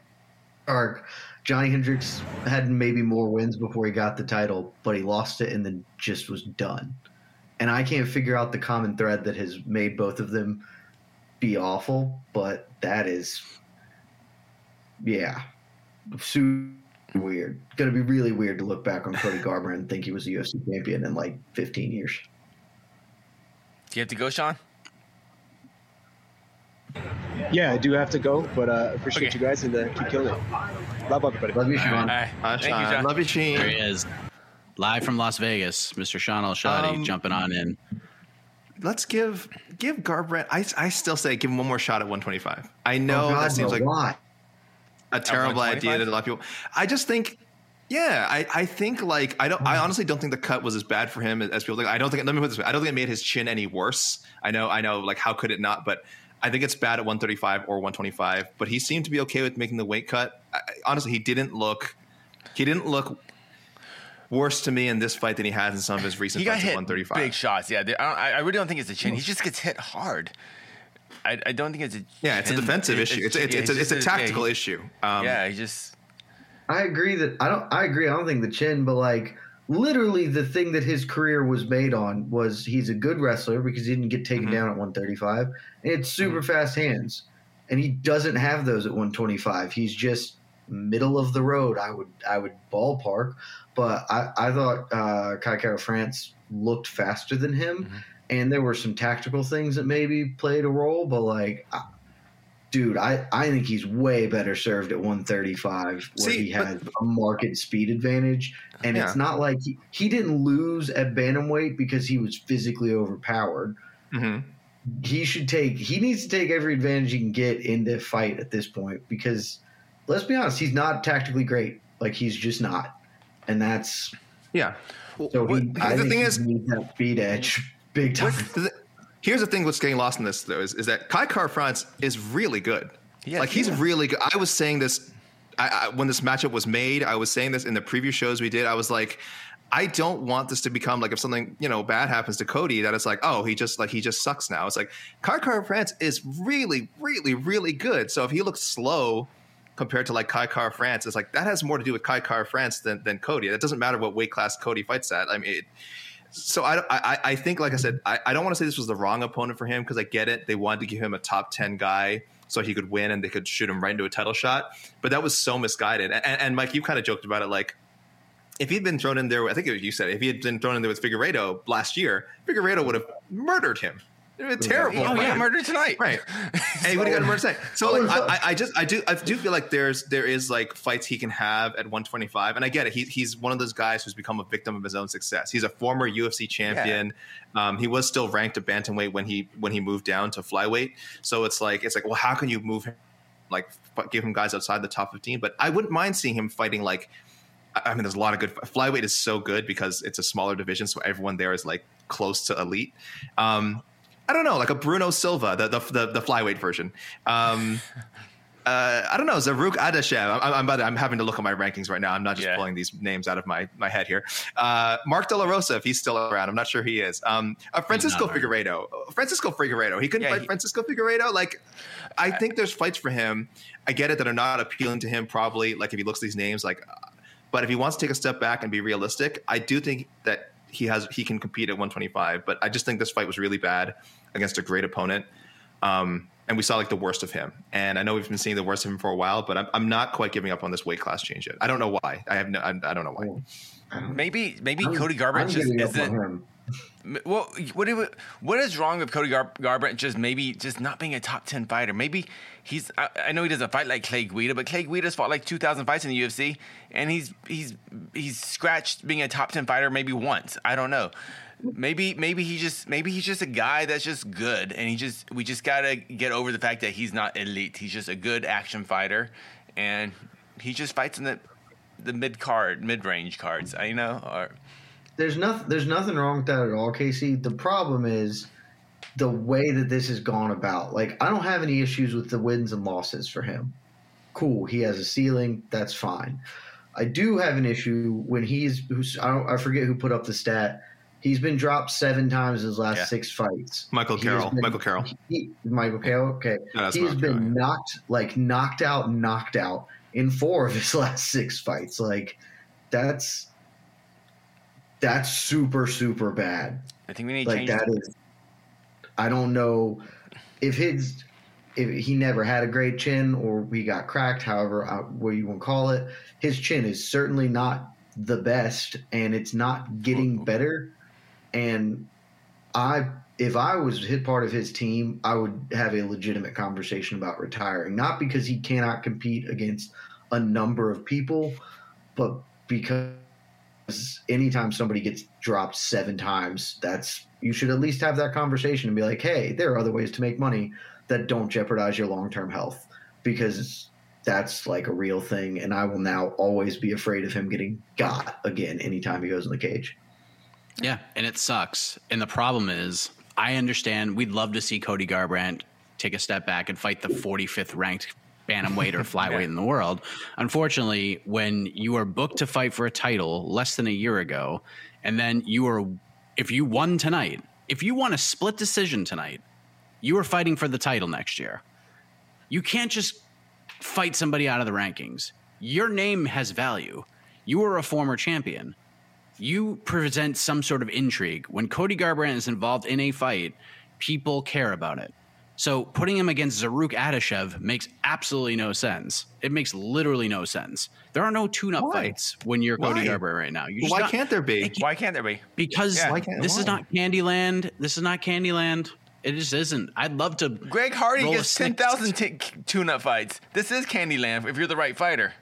arc. Johnny Hendricks had maybe more wins before he got the title, but he lost it and then just was done. And I can't figure out the common thread that has made both of them be awful, but that is yeah. Super weird. Gonna be really weird to look back on Cody Garber and think he was a UFC champion in like 15 years. Do you have to go, Shaun? Yeah, I do have to go, but uh, appreciate Okay. you guys and uh, keep killing it. Love everybody. Love you, Shaun. right. Uh, Thank you, Shaun. Shaun. Love you, Sheen. There he is. Live from Las Vegas, Mr. Shaun Al-Shatti Um, jumping on in. Let's give give Garbrandt. I, I still say give him one more shot at 125. I know Oh, God, that seems no, like why? a terrible idea to a lot of people. I just think, yeah, I, I think like I don't. I honestly don't think the cut was as bad for him as people think. I don't think. Let me put this way. I don't think it made his chin any worse. I know. I know. Like how could it not? But I think it's bad at 135 or 125. But he seemed to be okay with making the weight cut. I, honestly, he didn't look. He didn't look worse to me in this fight than he has in some of his recent He got fights at hit 135. big shots. Yeah, I, don't- I I really don't think it's a chin. He just gets hit hard. I, I don't think it's a Yeah, it's a defensive it- issue. It's yeah, it's, it's, a, it's a just yeah, tactical he- issue. Um, Yeah, he just I agree that I don't. I agree. I don't think the chin, but like literally the thing that his career was made on was he's a good wrestler because he didn't get taken Mhm. down at 135 and it's super fast hands, and he doesn't have those at 125. He's just middle of the road. I would I would ballpark, but I I thought uh, Kai Kara France looked faster than him, Mhm. and there were some tactical things that maybe played a role, but like. I, Dude, I, I think he's way better served at 135, where See, he but- has a market speed advantage. And Yeah. it's not like he, he didn't lose at bantamweight because he was physically overpowered. mhm. He should take he needs to take every advantage he can get in the fight at this point because let's be honest, he's not tactically great. Like he's just not, and that's yeah. So he, I the thing he is- needs that speed edge big time. Here's the thing: what's getting lost in this though is, is that Kai Kara France is really good. Yes, like he's yeah. really good. I was saying this I, I, when this matchup was made. I was saying this in the preview shows we did. I was like, I don't want this to become like if something you know bad happens to Cody, that it's like, oh, he just like he just sucks now. It's like Kai Kara France is really, really, really good. So if he looks slow compared to like Kai Kara France, it's like that has more to do with Kai Kara France than than Cody. It doesn't matter what weight class Cody fights at. I mean. It, so I, I, I think, like I said, I, I don't want to say this was the wrong opponent for him because I get it. They wanted to give him a top ten guy so he could win and they could shoot him right into a title shot. But that was so misguided. And, and Mike, you kind of joked about it, like if he'd been thrown in there, I think it was you said, if he had been thrown in there with Figueiredo last year, Figueiredo would have murdered him. It would be terrible. Oh, fight. yeah, murder tonight. Right. and he would have gotten murdered tonight. So like, I, I- I just I do I do feel like there's there is like fights he can have at 125, and I get it. He, he's one of those guys who's become a victim of his own success. He's a former UFC champion. Um, he was still ranked at bantamweight when he when he moved down to flyweight. So it's like it's like well, how can you move him? Like give him guys outside the top 15, but I wouldn't mind seeing him fighting like. I I mean, there's a lot of good. Flyweight is so good because it's a smaller division, so everyone there is like close to elite. Um, I don't know, like a Bruno Silva, the the the, the flyweight version. Um, uh, I don't know, Zarrukh Adashev. I'm, I'm, I'm having to look at my rankings right now. I'm not just pulling these names out of my, my head here. Uh, Mark De La Rosa, if he's still around, I'm not sure he is. Um, uh, Francisco. Figueiredo. Francisco Figueiredo. He couldn't Yeah, fight he- Francisco Figueiredo. Like, I think there's fights for him. I get it that are not appealing to him. Probably like if he looks at these names, like, uh, but if he wants to take a step back and be realistic, I do think that he has he can compete at 125. But I just think this fight was really bad against a great opponent. Um, and we saw like the worst of him. And I know we've been seeing the worst of him for a while, but I'm, I'm not quite giving up on this weight class change yet. I don't know why. I have no, I, I don't know why. Maybe maybe I'm- Cody Garbrandt just isn't. Well, what do- what is wrong with Cody Gar- Garbrandt? Just maybe just not being a top ten fighter. Maybe he's. I, I know he doesn't fight like Clay Guida, but Clay Guida's fought like two thousand fights in the UFC, and he's he's he's scratched being a top ten fighter maybe once. I don't know. Maybe maybe he just maybe he's just a guy that's just good, and he just we just gotta get over the fact that he's not elite. He's just a good action fighter, and he just fights in the the mid card, mid range cards. I know or. There's nothing. There's nothing wrong with that at all, Casey. The problem is the way that this has gone about. Like, I don't have any issues with the wins and losses for him. Cool, he has a ceiling. That's fine. I do have an issue when he's. I don't. I forget who put up the stat. He's been dropped seven times in his last Yeah. six fights. Michael Carroll. been- Michael Carroll. He, Michael Carroll. Okay, No, he has been Carroll, knocked, like knocked out, knocked out in four of his last six fights. Like, that's that's super super bad. I think we need Like change that is. I don't know if his if he never had a great chin or he got cracked, however uh, what you want to call it. His chin is certainly not the best, and it's not getting better. And I, if I was hit part of his team, I would have a legitimate conversation about retiring. Not because he cannot compete against a number of people, but because anytime somebody gets dropped seven times, that's you should at least have that conversation and be like, hey, there are other ways to make money that don't jeopardize your long term health because that's like a real thing. And I will now always be afraid of him getting got again anytime he goes in the cage. Yeah, and it sucks. And the problem is, I understand we'd love to see Cody Garbrandt take a step back and fight the 45th ranked bantamweight or flyweight in the world. Unfortunately, when you are booked to fight for a title less than a year ago, and then you are, if you won tonight, if you won a split decision tonight, you are fighting for the title next year. You can't just fight somebody out of the rankings. Your name has value. You are a former champion you present some sort of intrigue. When Cody Garbrandt is involved in a fight, people care about it. So putting him against Zarrukh Adashev makes absolutely no sense. It makes literally no sense. There are no tune-up Why? fights when you're Cody Why? Garbrandt right now. You Why not- can't there be? Why can't there be? Because Yeah. Why this is why? not Candyland. This is not Candyland. It just isn't. I'd love to. Greg Hardy roll gets 10,000 t- tune-up fights. This is Candyland if you're the right fighter.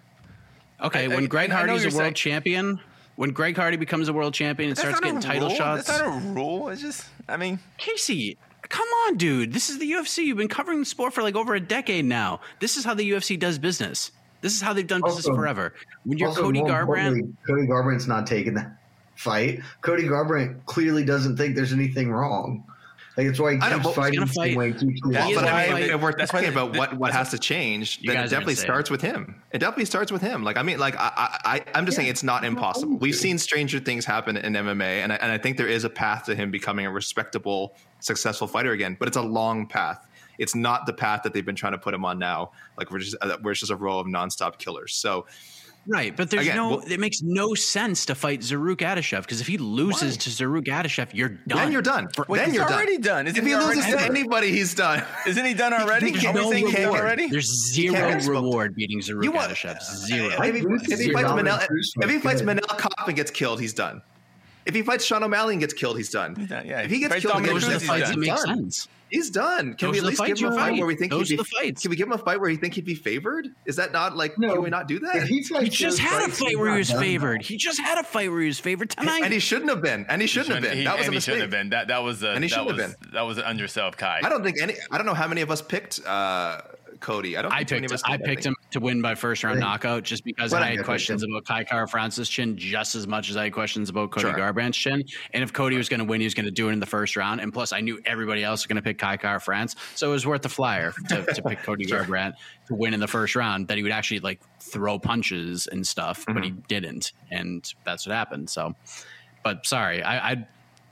Okay, I- when Greg I know Hardy's you're a world saying- champion, when Greg Hardy becomes a world champion and That's starts getting title rule. shots, That's not a rule. It's just, I mean, Casey, come on, dude. This is the UFC. You've been covering the sport for like over a decade now. This is how the UFC does business. This is how they've done business Also- forever. When you're Also, Cody more Garbrandt, Cody Garbrandt's not taking that fight. Cody Garbrandt clearly doesn't think there's anything wrong. Like it's why he I know, keeps but he's fighting gonna the same fight- way. He keeps Well, He but I mean, fight- if we're that's why talking the- about what, what has to change, That it definitely starts with him. It definitely starts with him. Like I mean, like I, I, I- I'm just saying it's not impossible. We've seen stranger things happen in MMA, and I, and I think there is a path to him becoming a respectable, successful fighter again. But it's a long path. It's not the path that they've been trying to put him on now. Like we're just uh, we're just a row of nonstop killers. So right? But there's Again, no. well- it makes no sense to fight Zarrukh Adashev because if he loses Why? to Zarrukh Adashev, you're done. then you're done. Wait, then you're already done. done. Isn't if he he loses to anybody, he's done. Isn't he done already? he Are we can't- he he's done can't- already? There's zero get reward beating Zarrukh You want- Adashev. Zero. If he, if he fights Robert Manel, if he fights. Manel Kape and gets killed, he's done. If he fights Sean O'Malley and gets killed, he's done. done, yeah. If he gets Fights killed Dominick against Those are the Cruz, Cruz, he's fights that he's make done. sense. He's done. Can Those we at least give him a fight right. where we think Those he'd are be? the fights. Can we give him a fight where he think he'd be favored? Is that not like? No. Can we not do that? If he just had a fight where he not was done. favored. He just had a fight where he was favored tonight. and he shouldn't have been. And he shouldn't have been. He- that was a and he mistake. shouldn't have been. That that was a, And he that shouldn't was have that was under yourself, Kai. I don't think any. I don't know how many of us picked uh, Cody. I don't. I think too picked of us I picked think. him to win by first round I knockout just because But I I had picked questions about Kai Kara France's chin just as much as I had questions about Cody Sure. Garbrandt's chin. And if Cody was going to win, he was going to do it in the first round. And plus, I knew everybody else was going to pick Kai Kara France, so it was worth the flyer to, to pick Cody Garbrandt to win in the first round. That he would actually like throw punches and stuff, but he Mm-hmm. didn't, and that's what happened. So, but sorry, I, I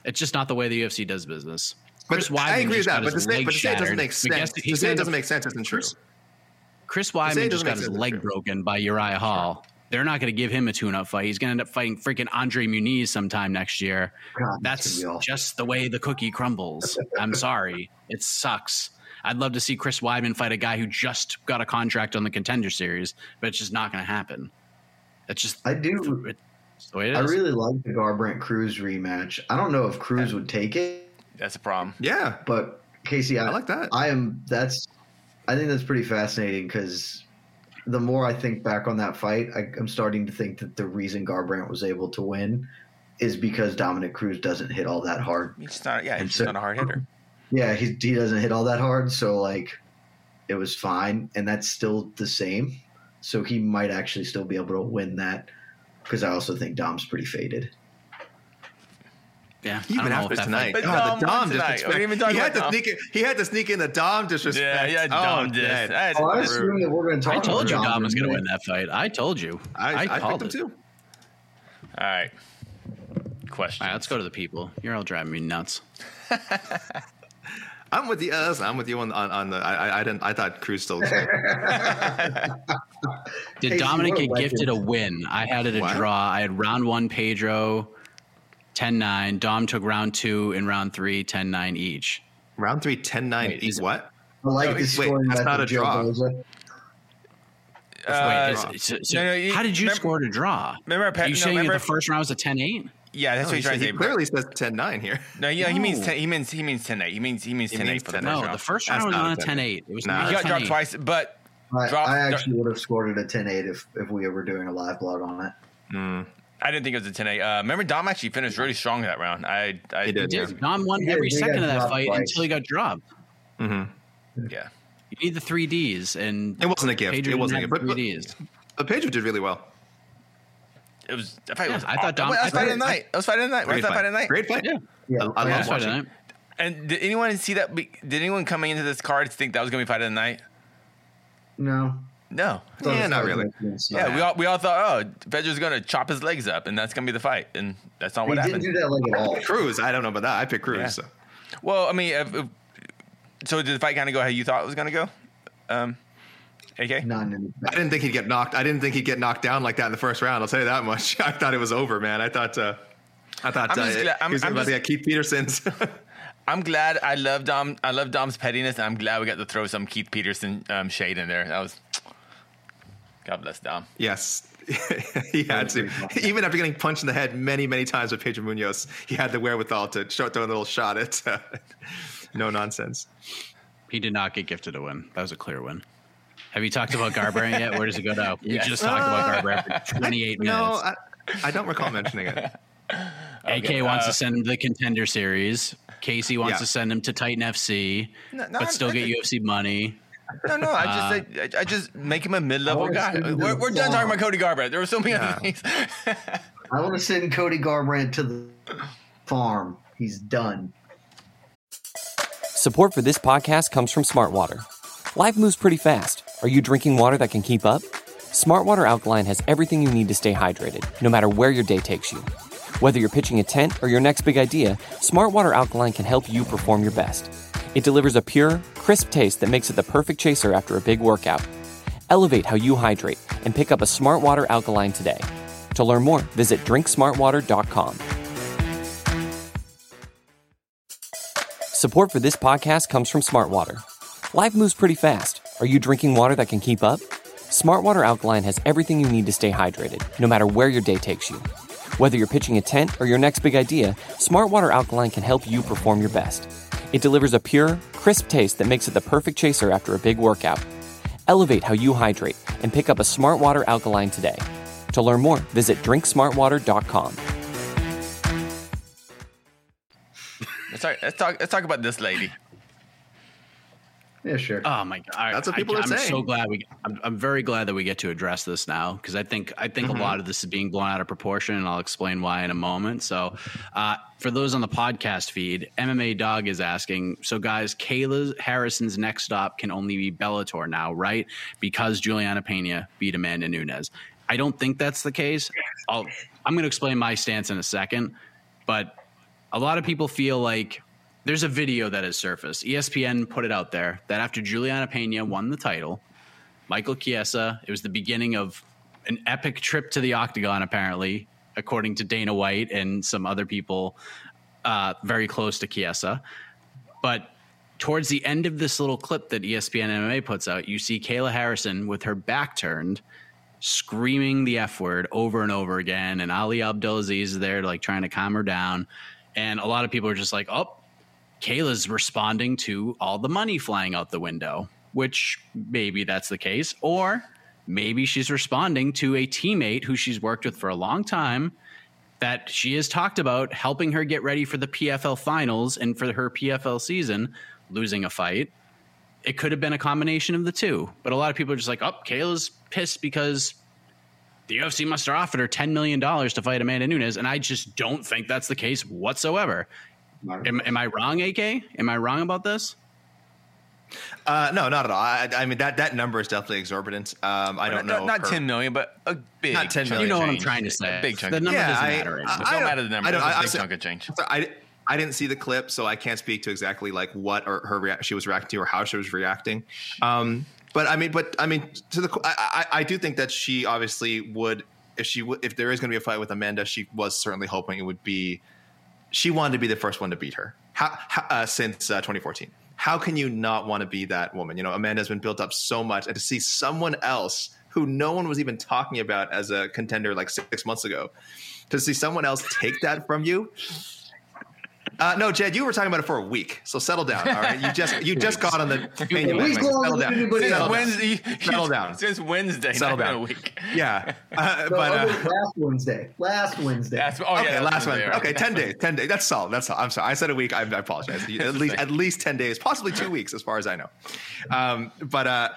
it's just not the way the UFC does business. But Chris I Weidman agree with just that. got But to his say, leg but to say it doesn't make sense. guess- To say it doesn't make sense isn't true. Chris Weidman just got his leg broken by Uriah Hall. They're not going to give him a tune-up fight. He's going to end up fighting freaking Andre Muniz sometime next year. God, that's That's gonna be awful. just the way the cookie crumbles. I'm sorry, it sucks. I'd love to see Chris Weidman fight a guy who just got a contract on the Contender Series, but it's just not going to happen. It's just I do. it's the way it is. I really like the Garbrandt Cruz rematch. I don't know if Cruz would take it, That's a problem. Yeah. but Casey, I, I like that. I am. That's. I think that's pretty fascinating because the more I think back on that fight, I, I'm starting to think that the reason Garbrandt was able to win is because Dominick Cruz doesn't hit all that hard. He's not. Yeah, And he's so- not a hard hitter. Yeah, he he doesn't hit all that hard, so like it was fine, and that's still the same. So he might actually still be able to win that because I also think Dom's pretty faded. Yeah, I Even after if tonight, fight- But God, the Dom won Dom tonight. disrespect. We didn't even talk he had to Dom. sneak. In, he had to sneak in the Dom disrespect. Yeah, yeah, Oh, Dom did. man. I- Oh, I I- assume that we're going to talk. I told you about Dom was going to win that fight. I told you. I, I, called picked him too. All right. Question. All right, let's go to the people. You're all driving me nuts. I'm with you. Uh, I'm with you on on, on the. I, I- I didn't. I thought Cruz still. Did Hey, Dominick get were gifted a win? I had it a What? draw. I had round one, Pedro, 10 9. Dom took round two and round three, 10 9 each. Round three, 10 9. Wait, is what? I like No, the wait, that's not a draw. Uh, Wait, so- so no, no, you- how did you remember- score to draw? remember Pe- Are you no, saying remember- the first round was a 10 8? yeah, that's No, what he, he's trying said- to he clearly says 10 9 here. No, yeah, he means 10, he means he means 10 8. He means he means He 10 means 8 for the 10-8. first No, round. the first round was not a not 10-8. It was Nah, not he got dropped twice, but I, Drop- I actually would have scored it a 10-8 if, if we were doing a live blog on it. I didn't think it was a 10 8. Uh, remember, Dom actually finished really strong that round. I, I He did, He yeah. did. Dom won He every he second of that fight twice. until he got dropped. Mm-hmm. Yeah. You need the three Ds, and It wasn't a gift. Pedro it wasn't a didn't gift. have But, Three Ds. but Pedro did really well. It was. That fight Yeah, was. I thought Dom- Wait, that was I fight thought- of the night. That was fight of the night. Where's Great that fight. fight of the night? Great fight. Yeah. Yeah, I, I I love That's watching. Night. And did anyone see that? Did anyone coming into this card think that was going to be fight of the night? No. No. Yeah, not really. Yeah, we all we all thought, oh, Pedro's going to chop his legs up, and that's going to be the fight, and that's not He what didn't happened. do that like at all. Cruz. I don't know about that. I picked Cruz. Yeah. So. Well, I mean, if, if, so did the fight kind of go how you thought it was going to go? Um, AK. Not in I didn't think he'd get knocked. I didn't think he'd get knocked down like that in the first round. I'll tell you that much. I thought it was over, man. I thought. Uh, I thought I'm uh, just glad- I'm- he was I'm about to get Keith Peterson's. I'm glad. I love Dom. I love Dom's pettiness, and I'm glad we got to throw some Keith Peterson um, shade in there. That was. God bless Dom. yes, he had to. Even after getting punched in the head many, many times with Pedro Munhoz, he had the wherewithal to show, throw a little shot at. Uh, no nonsense. He did not get gifted a win. That was a clear win. Have you talked about Garbrandt yet? Where does it go now? We Yes. just talked about Garbrandt for 28 minutes. No, I, I don't recall mentioning it. AK wants to send him to the contender series. Casey wants Yeah. to send him to Titan FC, No, no, but still I get think- UFC money. No, no. I just, uh, I, I just make him a mid-level guy. send him to We're, we're done talking about Cody Garbrandt. There were so many other things. I want to send Cody Garbrandt to the farm. He's done. Support for this podcast comes from Smartwater. Life moves pretty fast. Are you drinking water that can keep up? Smartwater Alkaline has everything you need to stay hydrated, no matter where your day takes you. Whether you're pitching a tent or your next big idea, Smartwater Alkaline can help you perform your best. It delivers a pure, crisp taste that makes it the perfect chaser after a big workout. Elevate how you hydrate and pick up a Smartwater Alkaline today. To learn more, visit drinksmartwater.com. Support for this podcast comes from Smartwater. Life moves pretty fast. Are you drinking water that can keep up? Smartwater Alkaline has everything you need to stay hydrated, no matter where your day takes you. Whether you're pitching a tent or your next big idea, Smartwater Alkaline can help you perform your best. It delivers a pure, crisp taste that makes it the perfect chaser after a big workout. Elevate how you hydrate and pick up a Smart Water Alkaline today. To learn more, visit drinksmartwater.com. let's, talk, let's talk. Let's talk about this lady. Yeah, sure. Oh my god! That's what I- people are saying. I'm so glad we. I'm, I'm very glad that we get to address this now because I think I think Mm-hmm. a lot of this is being blown out of proportion, and I'll explain why in a moment. So, uh, for those on the podcast feed, MMA Dog is asking. So, guys, Kayla Harrison's next stop can only be Bellator now, right? Because Julianna Pena beat Amanda Nunes. I don't think that's the case. I'll, I'm going to explain my stance in a second, but a lot of people feel like there's a video that has surfaced. ESPN put it out there that after Julianna Pena won the title, Michael Chiesa, it was the beginning of an epic trip to the octagon, apparently, according to Dana White and some other people uh, very close to Chiesa. But towards the end of this little clip that ESPN MMA puts out, you see Kayla Harrison with her back turned, screaming the F word over and over again. And Ali Abdelaziz is there, like trying to calm her down. And a lot of people are just like, oh, Kayla's responding to all the money flying out the window, which maybe that's the case. Or maybe she's responding to a teammate who she's worked with for a long time that she has talked about helping her get ready for the PFL finals and for her PFL season, losing a fight. It could have been a combination of the two, but a lot of people are just like, oh, Kayla's pissed because the UFC must have offered her $10 million to fight Amanda Nunes. And I just don't think that's the case whatsoever. Am, am I wrong, AK? Am I wrong about this? Uh, no, not at all. I, I mean that that number is definitely exorbitant. Um, I don't not, know. Not per- 10 million, but a big. Not 10 chunk million. of You know what I'm trying to say. A big chunk. The number change. doesn't I- matter right I- now. It don't I matter the number. I don't. It's a I, big I- chunk of change. I, I didn't see the clip, so I can't speak to exactly like what or her rea- she was reacting to or how she was reacting. Um, but I mean, but I mean, to the I, I, I do think that she obviously would if she would if there is going to be a fight with Amanda, she was certainly hoping it would be. She wanted to be the first one to beat her how, how, uh, since uh, 2014. How can you not want to be that woman? You know, Amanda's been built up so much, and to see someone else who no one was even talking about as a contender like six months ago, to see someone else take that from you. Uh, no, Jed, you were talking about it for a week, so settle down. All right, you just you just got on the Pena weeks bandwagon. longer Settle than down. anybody Since Settle down. Wednesday. Settle down. Since Wednesday. Settle down. A week. Yeah, uh, So but uh, last Wednesday. Last Wednesday. That's, oh, okay, yeah, last one. Wednesday. Okay, ten days. Ten days. That's solid. That's solid. I'm sorry. I said a week. I, I apologize. At least at least ten days, possibly two weeks, as far as I know. Um, but uh,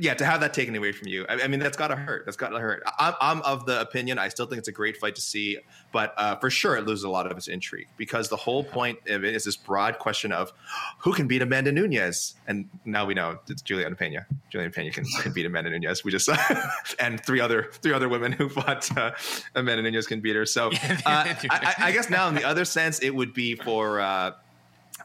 yeah, to have that taken away from you, I, I mean, that's got to hurt. That's got to hurt. I'm, I'm of the opinion. I still think it's a great fight to see, but uh, for sure, it loses a lot of its intrigue because the whole point of it is this broad question of who can beat Amanda Nunes, and now we know it's Julianna Pena. Julianna Pena can, can beat Amanda Nunes. We just and three other three other women who fought uh, Amanda Nunes can beat her. So uh, I, I- I guess now in the other sense, it would be for.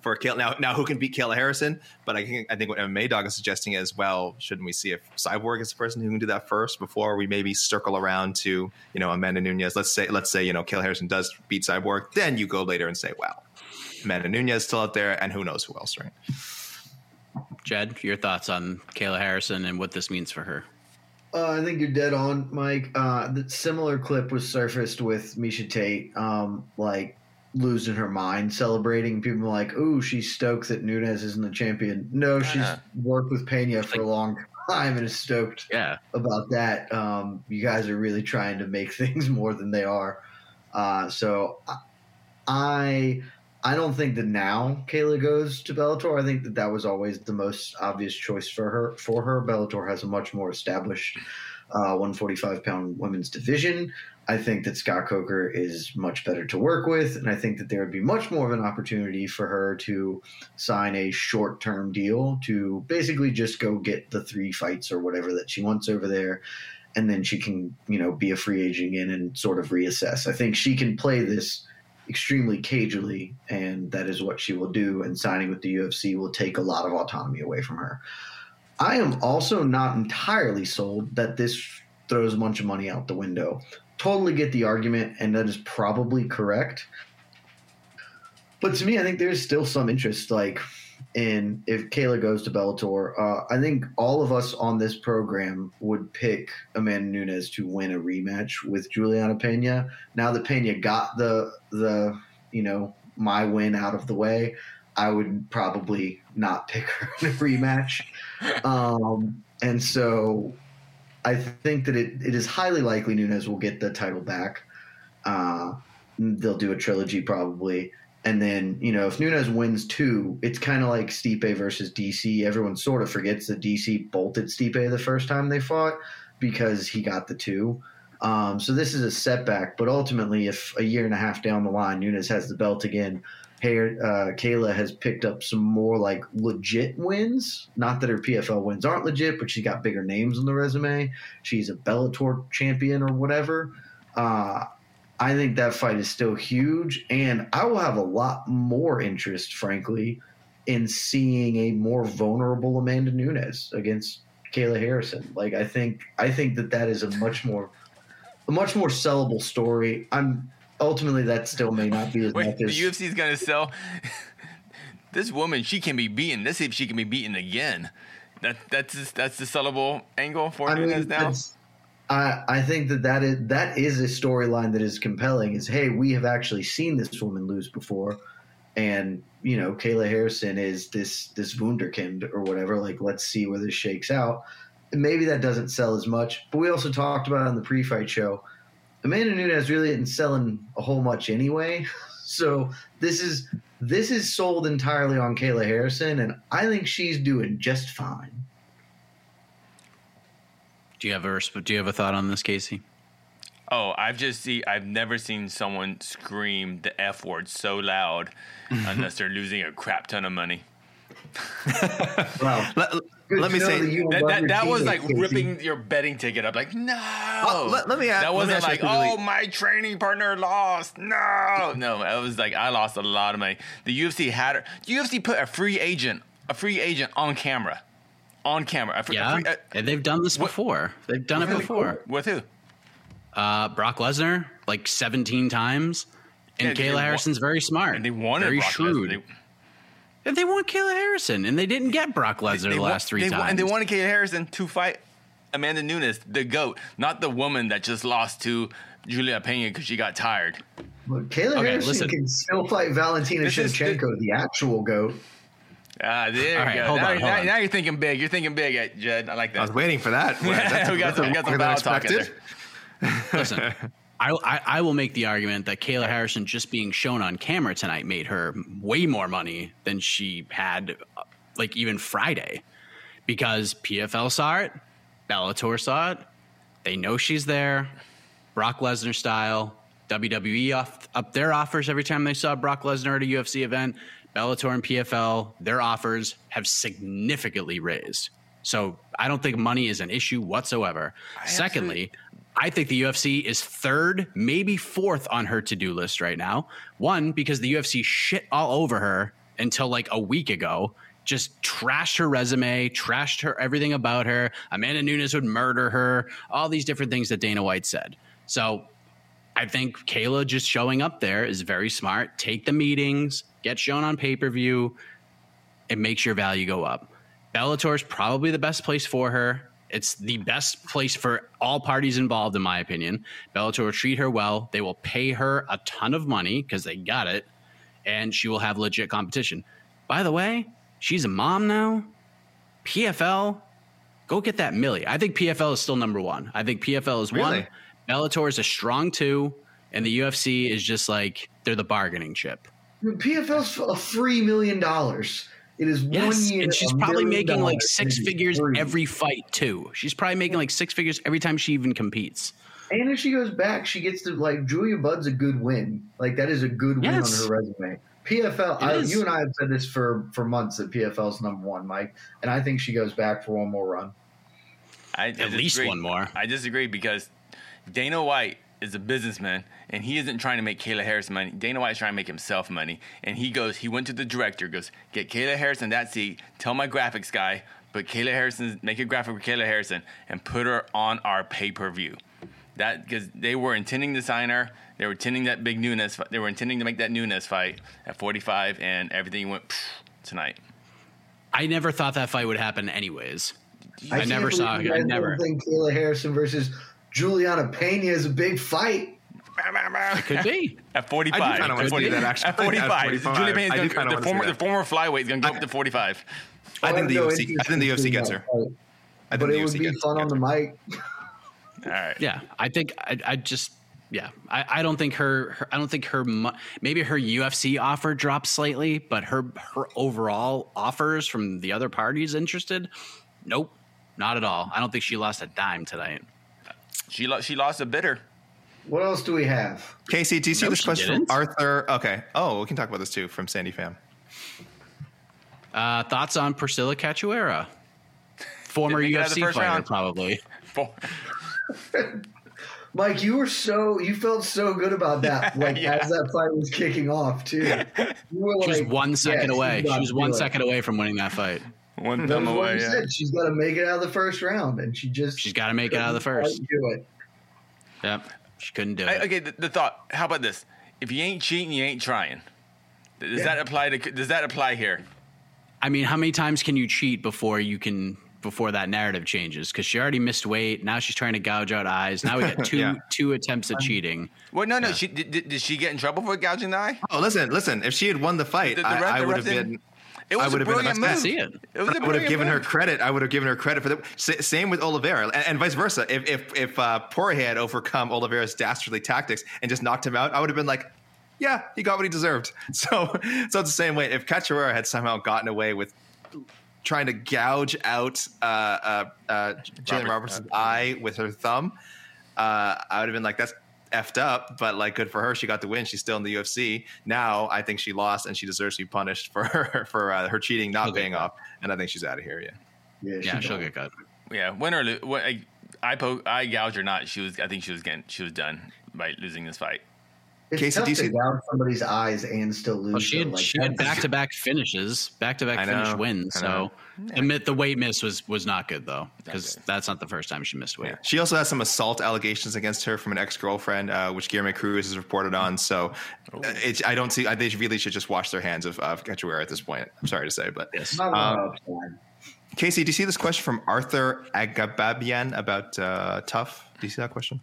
For Kayla. Now, now who can beat Kayla Harrison? But I think I think what MMA Dog is suggesting is, well, shouldn't we see if Cyborg is the person who can do that first before we maybe circle around to you know Amanda Nunes? Let's say let's say you know Kayla Harrison does beat Cyborg, then you go later and say, well, Amanda Nunes still out there, and who knows who else, right? Jed, your thoughts on Kayla Harrison and what this means for her? Uh, I think you're dead on, Mike. Uh, the similar clip was surfaced with Miesha Tate, um, like losing her mind, celebrating. People like, "Ooh, she's stoked that Nunes isn't the champion." No, she's worked with Pena for a long time and is stoked Yeah. about that. Um, you guys are really trying to make things more than they are. Uh, so I, I don't think that now Kayla goes to Bellator. I think that that was always the most obvious choice for her. For her, Bellator has a much more established uh, 145 pound women's division. I think that Scott Coker is much better to work with, and I think that there would be much more of an opportunity for her to sign a short term deal to basically just go get the three fights or whatever that she wants over there, and then she can, you know, be a free agent again and sort of reassess. I think she can play this extremely cagely, and that is what she will do. And signing with the UFC will take a lot of autonomy away from her. I am also not entirely sold that this throws a bunch of money out the window. Totally get the argument, and that is probably correct. But to me, I think there's still some interest, like in if Kayla goes to Bellator. Uh, I think all of us on this program would pick Amanda Nunes to win a rematch with Julianna Pena. Now that Pena got the the you know my win out of the way, I would probably not pick her in a rematch. Um, and so I think that it, it is highly likely Nunes will get the title back. Uh, they'll do a trilogy probably. And then, you know, if Nunes wins two, it's kind of like Stipe versus DC. Everyone sort of forgets that DC bolted Stipe the first time they fought because he got the two. Um, so this is a setback. But ultimately, if a year and a half down the line, Nunes has the belt again, hey, uh, Kayla has picked up some more like legit wins. Not that her PFL wins aren't legit, but she's got bigger names on the resume. She's a Bellator champion or whatever. Uh, I think that fight is still huge, and I will have a lot more interest, frankly, in seeing a more vulnerable Amanda Nunes against Kayla Harrison. Like I think I think that that is a much more a much more sellable story. I'm ultimately that still may not be as Wait, much the as UFC is gonna sell this woman. She can be beaten. Let's see if she can be beaten again. That that's that's the sellable angle for I mean, now. I, I think that that is that is a storyline that is compelling. Is hey, we have actually seen this woman lose before, and you know, Kayla Harrison is this this wunderkind or whatever. Like, let's see where this shakes out. And maybe that doesn't sell as much, but we also talked about it on the pre-fight show. Amanda Nunes really isn't selling a whole much anyway. So this is this is sold entirely on Kayla Harrison, and I think she's doing just fine. Do you have a resp- do you have a thought on this, Casey? Oh, I've just see. I've never seen someone scream the f word so loud, unless they're losing a crap ton of money. Wow. Let, let me say that That, that, was like Casey. ripping your betting ticket up. Like no. Oh, let- let me Ask, That wasn't ask like quickly. oh my training partner lost. No, no. It was like I lost a lot of money. The UFC had her. UFC put a free agent, a free agent on camera, on camera. A free, a Yeah, free- uh, and they've done this before. They've done it Really? before. with who? Uh, Brock Lesnar like 17 times, and Yeah, Kayla wa- Harrison's very smart. And they wanted very Brock Lesnar. shrewd. They- And they want Kayla Harrison, and they didn't get Brock Lesnar they the wa- last three they times. And they wanted Kate Harrison to fight Amanda Nunes, the GOAT, not the woman that just lost to Julia Pena because she got tired. But Kayla Okay, Harrison listen. can still fight Valentina This Shevchenko, the actual goat. Ah, there All you right, go. hold now, on, hold now- on. now you're thinking big. You're thinking big, Jed. I like that. I was waiting for that. we got some, we got some longer foul talk in there. Listen, I, I, I will make the argument that Kayla Harrison just being shown on camera tonight made her way more money than she had, uh, like even Friday, because PFL saw it, Bellator saw it, they know she's there, Brock Lesnar style. WWE off, up their offers every time they saw Brock Lesnar at a UFC event. Bellator and PFL, their offers have significantly raised. So I don't think money is an issue whatsoever. Secondly, I think the UFC is third, maybe fourth on her to do list right now. One, because the UFC shit all over her until like a week ago, just trashed her resume, trashed her everything about her. Amanda Nunes would murder her, all these different things that Dana White said. So I think Kayla just showing up there is very smart. Take the meetings, get shown on pay per view, it makes your value go up. Bellator is probably the best place for her. It's the best place for all parties involved, in my opinion. Bellator will treat her well. They will pay her a ton of money because they got it, and she will have legit competition. By the way, she's a mom now. PFL, go get that Millie. I think PFL is still number one. I think PFL is one. Really? Bellator is a strong two, and the UFC is just like they're the bargaining chip. PFL's a free million dollars. It is one Yes, year. and she's probably making like six figures free. every fight too. She's probably making like six figures every time she even competes. And if she goes back, she gets to like Julia Budd's a good win. Like that is a good win Yes. on her resume. PFL. I, you and I have said this for for months that PFL's number one, Mike, and I think she goes back for one more run. I, I At least one more. I disagree because Dana White is a businessman and he isn't trying to make Kayla Harris money. Dana White's trying to make himself money. And he goes, he went to the director, goes, get Kayla Harrison that seat, tell my graphics guy, put Kayla Harrison, make a graphic for Kayla Harrison and put her on our pay per view. That because they were intending to sign her, they were intending that big Nunes, they were intending to make that Nunes fight at 45, and everything went tonight. I never thought that fight would happen anyways. I, can't never saw it. I never. don't think Kayla Harrison versus Julianna Pena is a big fight. It could be. At 45. I do kinda wanna At see that, actually. At 45. At 45. Julia Payne's I do gonna, kinda the, wanna see former, that. the former flyweight is going to go up to 45. I think the have no UFC. I think the UFC gets her. fight, I think But the it would UFC be fun on the mic. All right. Yeah, I think I, I just yeah I, I don't think her, her I don't think her maybe her UFC offer dropped slightly, but her her overall offers from the other parties interested, nope, not at all. I don't think she lost a dime tonight. She, lo- she lost a bidder. What else do we have? Casey, do you see No, this question didn't. from Arthur? Okay. Oh, we can talk about this too from Sandy Pham. Uh, thoughts on Priscilla Cachoeira, former Didn't make it out of the UFC fighter, round. probably. Mike, you were so you felt so good about that. Like Yeah. as that fight was kicking off too. You were She was like, one second yes, away. She was to one do it. away from winning that fight. One hmm. That thumb away. Yeah. said. She's got to make it out of the first round, and she just She's got to make it out of the first. Do it. Yep, she couldn't do I- it. okay, the, the thought. How about this? If you ain't cheating, you ain't trying. Does Yeah. that apply to? Does that apply here? I mean, how many times can you cheat before you can before that narrative changes? Because she already missed weight. Now she's trying to gouge out eyes. Now we got two Yeah. two attempts at um, cheating. Well, no, no. She did, did. Did she get in trouble for gouging the eye? Oh, listen, listen. If she had won the fight, The- the I, ref- I the would have didn't- been. It was I would a have been brilliant upset. move. See it. It was a I would have brilliant given her credit. I would have given her credit for that. S- same with Oliveira, and, and vice versa. If if if uh, Poirier had overcome Oliveira's dastardly tactics and just knocked him out, I would have been like, "Yeah, he got what he deserved." So, so it's the same way. If Cachoeira had somehow gotten away with trying to gouge out uh, uh, uh, Gillian Robert- Robertson's eye with her thumb, uh, I would have been like, "That's." Effed up, but like good for her. She got the win. She's still in the UFC. Now I think she lost and she deserves to be punished for her for uh, her cheating not Okay. paying off. And I think she's out of here. Yeah. Yeah, Yeah, she she'll got get cut. Yeah, win or lose. I, I, po- I gouge or not, she was. I think she was getting. She was done by losing this fight. It's Casey, tough do you to see- gouge somebody's eyes and still lose. Well, she had, Like, she had back to back finishes, back-to-back know, finish wins. So know. the, weight miss was was not good though, because good. that's not the first time she missed weight. Yeah. She also has some assault allegations against her from an ex girlfriend, uh, which Guilherme Cruz has reported on. So uh, it's, I don't see. I, they really should just wash their hands of, of Cachoeira at this point. I'm sorry to say, but Yes. Not a lot Um. Casey, do you see this question from Arthur Agababian about uh, tough? Do you see that question?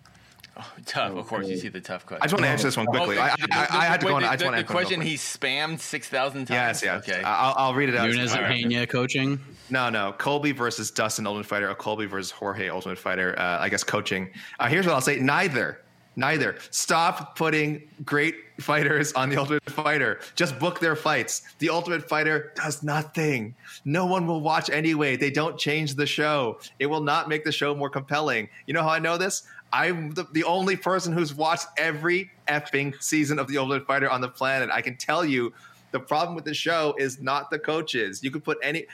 Tough, of course. You see the tough question. I just want to answer this one quickly. I, I, I, I had to go on. The, I just want to the answer one question real he spammed six thousand times. Yes, yes. Okay. I'll, I'll read it out. Nunes and Pena coaching. No, no. Colby versus Dustin Ultimate Fighter, or Colby versus Jorge Ultimate Fighter. Uh, I guess coaching. Uh, here's what I'll say: neither, neither. Stop putting great fighters on the Ultimate Fighter. Just book their fights. The Ultimate Fighter does nothing. No one will watch anyway. They don't change the show. It will not make the show more compelling. You know how I know this? I'm the, the only person who's watched every effing season of the Ultimate Fighter on the planet. I can tell you. The problem with the show is not the coaches. You could put any.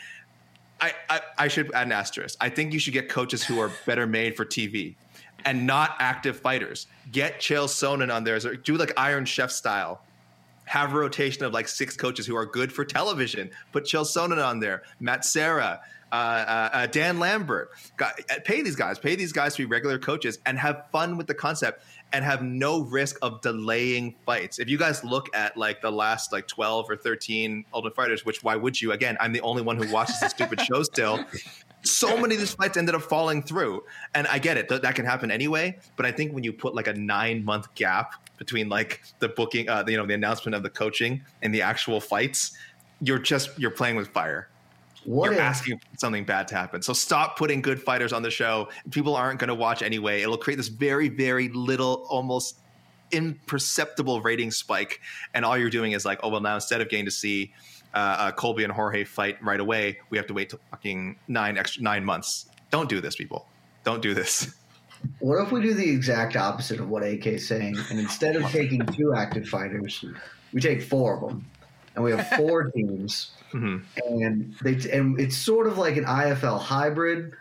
I, I, I should add an asterisk. I think you should get coaches who are better made for TV and not active fighters. Get Chael Sonnen on there. Do like Iron Chef style. Have a rotation of like six coaches who are good for television. Put Chael Sonnen on there. Matt Serra, uh, uh, uh, Dan Lambert. Gu- uh, pay these guys. Pay these guys to be regular coaches and have fun with the concept and have no risk of delaying fights. If you guys look at like the last like 12 or 13 Ultimate Fighters, which why would you? Again, I'm the only one who watches the stupid show still. So many of these fights ended up falling through. And I get it. Th- that can happen anyway. But I think when you put like a nine month gap between like the booking, uh, the, you know, the announcement of the coaching and the actual fights, you're just, you're playing with fire What you're if, asking for something bad to happen. So stop putting good fighters on the show. People aren't going to watch anyway. It'll create this very, very little, almost imperceptible rating spike, and all you're doing is like, oh well, now instead of getting to see uh, uh, Colby and Jorge fight right away, we have to wait till fucking nine extra nine months. Don't do this, people. Don't do this. What if we do the exact opposite of what AK is saying, and instead of taking two active fighters, we take four of them, and we have four teams, Mhm. and they and it's sort of like an IFL hybrid,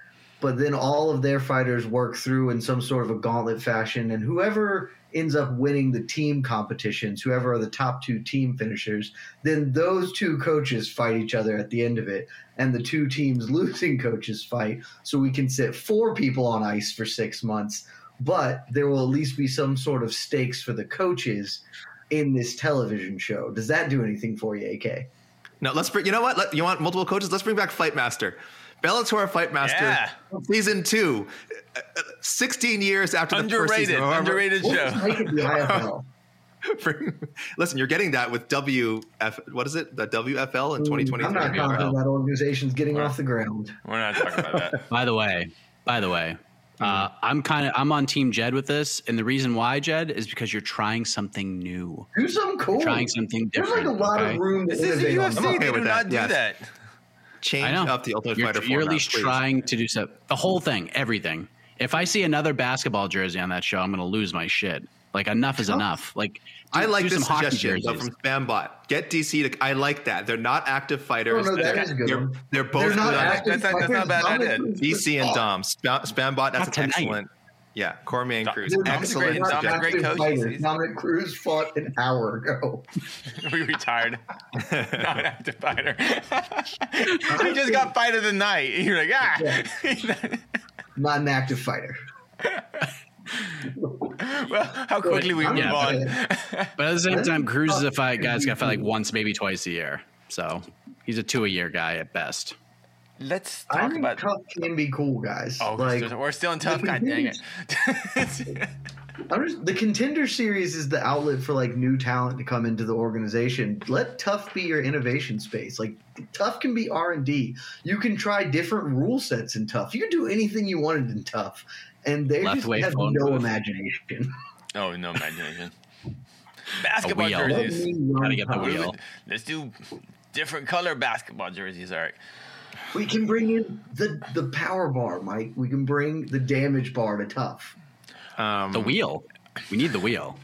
but then all of their fighters work through in some sort of a gauntlet fashion, and whoever ends up winning the team competitions, whoever are the top two team finishers, then those two coaches fight each other at the end of it, and the two teams losing coaches fight. So we can sit four people on ice for six months, but there will at least be some sort of stakes for the coaches in this television show. Does that do anything for you, AK? No, let's bring. You know what? Let, you want multiple coaches? Let's bring back Fight Master. Bellator Fight Master, Yeah. season two. Uh, uh, Sixteen years after the first Underrated, season. however- underrated show. Make it the IFL. Listen, you're getting that with WF. What is it? The WFL in 2023. I'm not confident that organization's getting off the ground. We're not talking about that. By the way, by the way, uh. I'm kind of I'm on Team Jed with this, and the reason why Jed is because you're trying something new. Do something cool. You're trying something different. There's different. like a lot okay? of room to This is the innovate. on UFC. okay they do that, not do yes. that. Change I know. up the Ultimate you're, Fighter you're at least please. trying to do so. The whole thing, everything. If I see another basketball jersey on that show, I'm going to lose my shit. Like enough is enough. Like do- I like do this some hockey suggestion though, from Spambot. Get DC to. I like that. They're not active fighters. Oh, no, that they're, is good they're, they're both They're not on active That's not- that's not a bad fighters. idea. DC and is Dom. Spam, Spambot. That's an tonight. excellent. Yeah, Cormier and Dom- Cruz. Dominick Excellent. Cruz- not Dominick great coach. fighters. He's- Dominick Cruz fought an hour ago. we retired. not an active fighter. he just got fight of the night. You're like, ah. Not an active fighter. well, how quickly we move I'm- on. But at the same time, Cruz is a fight guy's got to fight like once, maybe twice a year. So he's a two a year guy at best. Let's I talk about. tough can be cool, guys. Oh, like we're still in tough. God dang it. I'm just, the contender series is the outlet for like new talent to come into the organization. Let Tough be your innovation space. Like Tough can be R and D. You can try different rule sets in Tough. You can do anything you wanted in Tough, and they Left just have no booth. imagination. oh, no imagination. Basketball wheel. jerseys. Let me run Gotta get the Tough. wheel. Let's do different color basketball jerseys. All right. We can bring in the the power bar, Mike. We can bring the damage bar to Tough. Um, The wheel. We need the wheel.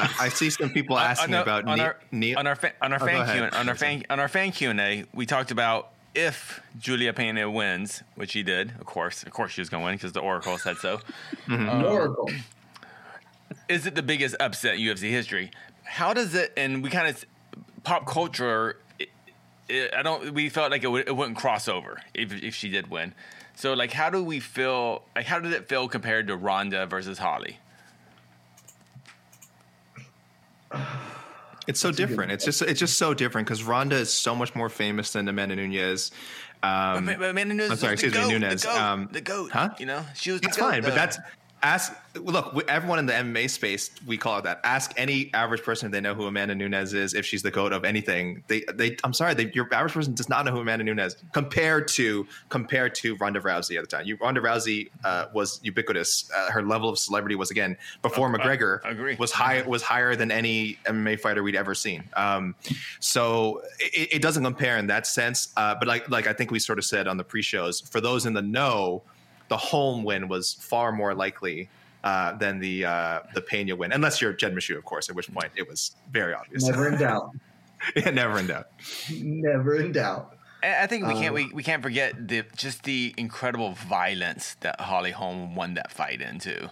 I, I see some people asking on our- about on Ne- our, Ne- on our fa- on our Oh, fan. Q on our fan on our fan Q and A. We talked about if Julia Pena wins, which she did. Of course, of course, she was going to win because the Oracle said so. Mm-hmm. Oracle. Is it the biggest upset in UFC history? How does it? And we kind of pop culture. It, it, I don't. We felt like it, would, it wouldn't cross over if if she did win. So like, how do we feel? Like, how did it feel compared to Ronda versus Holly? It's so different. It's just it's just so different because Ronda is so much more famous than Amanda Nunes. Um, Amanda Nunes I'm sorry, was the excuse me, goat, Nunes. The goat, Um, the goat. huh? You know, she was. That's the goat, fine, but that's ask. Look, everyone in the MMA space, we call it that. Ask any average person if they know who Amanda Nunes is, if she's the goat of anything. They, they. I'm sorry, they, your average person does not know who Amanda Nunes compared to compared to Ronda Rousey at the time. You, Ronda Rousey uh, was ubiquitous. Uh, her level of celebrity was again before Uh, McGregor agree. was high was higher than any MMA fighter we'd ever seen. Um, so it, it doesn't compare in that sense. Uh, but like like I think we sort of said on the pre-shows, for those in the know, the Holm win was far more likely uh, than the uh, the Pena win, unless you're Jed Meshew, of course. At which point it was very obvious. Never in doubt. yeah, never in doubt. Never in doubt. I think we can't Uh, we, we can't forget the just the incredible violence that Holly Holm won that fight into,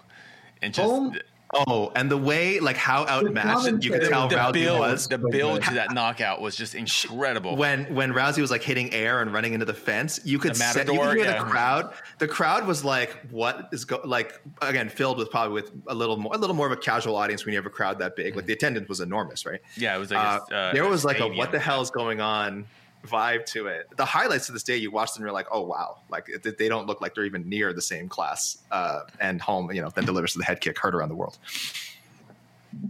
and just Holm- the, Oh, and the way like how outmatched you could tell the Rousey build was. the build to that knockout was just incredible. when when Rousey was like hitting air and running into the fence, you could The se- you could hear yeah. the crowd. The crowd was like, "What is go?" Like again, filled with probably with a little more a little more of a casual audience when you have a crowd that big. Like the attendance was enormous, right? yeah, it was like Uh, a, uh, there was like a stadium. "What the hell is going on?" Vibe to it. The highlights to this day, you watch them, you're like, "Oh wow!" Like they don't look like they're even near the same class. Uh, and Holm, you know, then delivers to the head kick, heard around the world.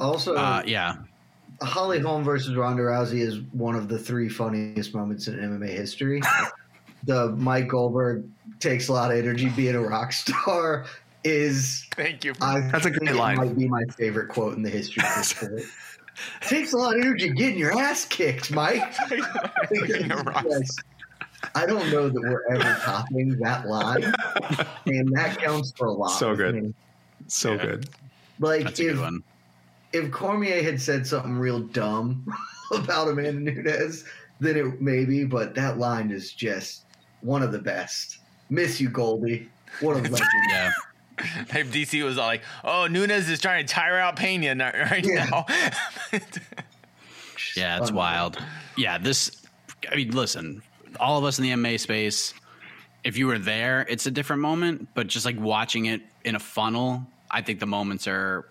Also, Uh, yeah. Holly Holm versus Ronda Rousey is one of the three funniest moments in MMA history. the Mike Goldberg takes a lot of energy being a rock star, is Thank you. I That's a great it line. Might be my favorite quote in the history of the sport. Takes a lot of energy getting your ass kicked, Mike. Yes. I don't know that we're ever topping that line, and that counts for a lot. So with good. me. So good. Like That's a if good one. if Cormier had said something real dumb about Amanda Nunes, then it maybe. But that line is just one of the best. Miss you, Goldie. What a legend. Yeah. If DC was all like, "Oh, Nunes is trying to tire out Pena right Yeah. now." Yeah, it's wild. Yeah, this. I mean, listen, all of us in the MMA space. If you were there, it's a different moment. But just like watching it in a funnel, I think the moments are.